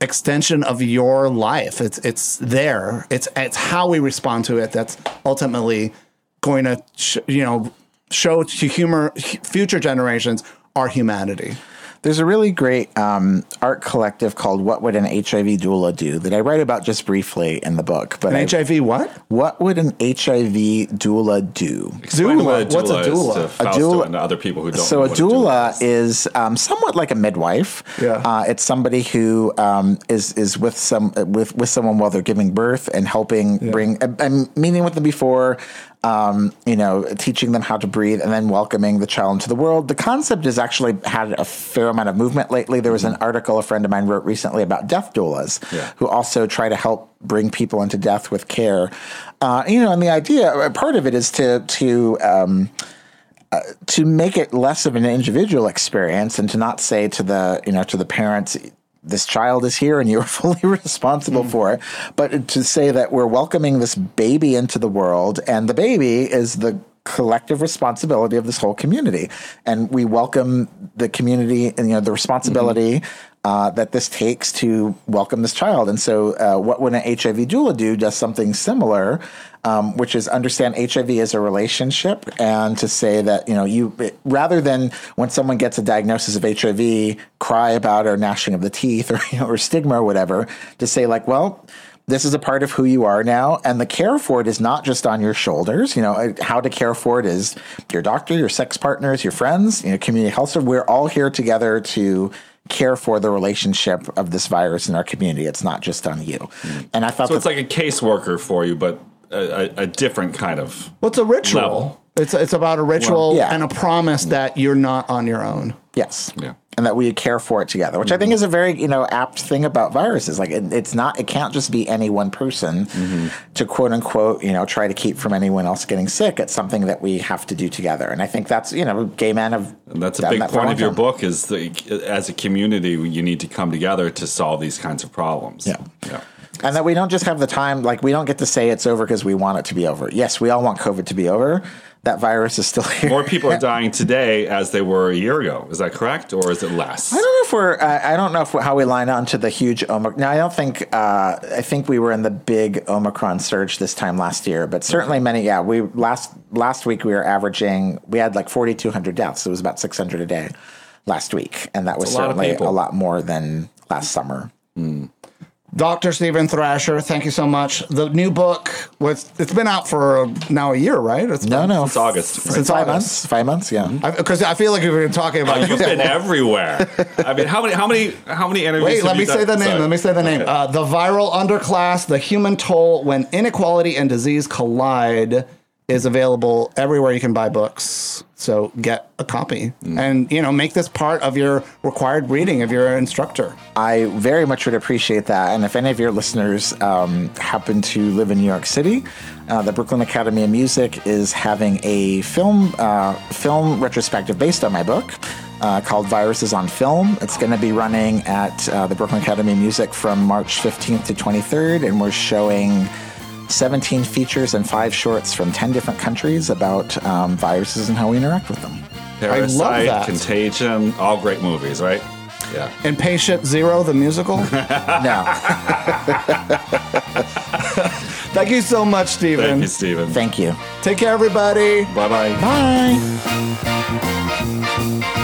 extension of your life it's it's there it's it's how we respond to it that's ultimately going to sh- you know show to humor future generations our humanity There's a really great um, art collective called "What Would an HIV Doula Do" that I write about just briefly in the book. But an I- hiv what what would an HIV doula do? Explain Doula. what a doula What's a is doula? to A doula- and to other people who don't So know a what doula is um, somewhat like a midwife. Yeah. Uh, it's somebody who um, is is with some with with someone while they're giving birth and helping bring. I- I'm meeting with them before. Um, you know, teaching them how to breathe and then welcoming the child into the world. The concept has actually had a fair amount of movement lately. There was an article a friend of mine wrote recently about death doulas Yeah. who also try to help bring people into death with care. Uh, you know, and the idea, part of it is to, to, um, to make it less of an individual experience and to not say to the you know to the parents this child is here and you're <laughs> fully responsible for it. But to say that we're welcoming this baby into the world and the baby is the collective responsibility of this whole community. And we welcome the community and you know the responsibility uh, that this takes to welcome this child and so uh, what would an hiv doula do does something similar um, which is understand HIV as a relationship and to say that, you know, you rather than when someone gets a diagnosis of HIV, cry about or gnashing of the teeth or, <laughs> you know, or stigma or whatever, to say, like, well, this is a part of who you are now. And the care for it is not just on your shoulders. You know, uh, how to care for it is your doctor, your sex partners, your friends, you know, community health. We're all here together to care for the relationship of this virus in our community. It's not just on you. And I thought So it's like a caseworker for you, but a, a, a different kind of. Well, it's a ritual. Level. It's it's about a ritual Well, yeah. and a promise that you're not on your own. Yes. Yeah. And that we care for it together, which I think mm-hmm. is a very you know apt thing about viruses. Like it, it's not, it can't just be any one person mm-hmm. to quote unquote you know try to keep from anyone else getting sick. It's something that we have to do together, and I think that's you know gay men have. And that's a big that point of your time. book is that as a community, you need to come together to solve these kinds of problems. Yeah. Yeah. and that we don't just have the time. Like we don't get to say it's over because we want it to be over. Yes, we all want COVID to be over. That virus is still here. More people are <laughs> dying today as they were a year ago. Is that correct, or is it less? I don't know if we're. I I don't know if how we line on to the huge Omicron. Now, I don't think. Uh, I think we were in the big Omicron surge this time last year, but certainly many. Yeah, we last last week we were averaging. We had like forty two hundred deaths. It was about six hundred a day last week, and that was a certainly people. a lot more than last summer. Dr. Steven Thrasher, thank you so much. The new book was it's been out for now a year, right? It's No, no, It's August. Since five August. months. Five months. Yeah. Because I, feel like we've been talking about it. You've been <laughs> everywhere. I mean, how many, how many, how many interviews? Wait, have let you me say done? the name. Sorry. Let me say the name. Okay. Uh, the viral underclass, the human toll when inequality and disease collide is available everywhere you can buy books. So get a copy Mm. and you know make this part of your required reading of your instructor. I very much would appreciate that. And if any of your listeners um, happen to live in New York City, uh, the Brooklyn Academy of Music is having a film uh, film retrospective based on my book. Uh, called Viruses on Film. It's going to be running at uh, the Brooklyn Academy of Music from March 15th to 23rd, and we're showing 17 features and five shorts from 10 different countries about um, viruses and how we interact with them. Parasite, that. Contagion, all great movies, right? Yeah. And Patient Zero, the musical. <laughs> Now, <laughs> Thank you so much, Steven. Thank you, Steven. thank you. Take care, everybody. Bye bye. Bye.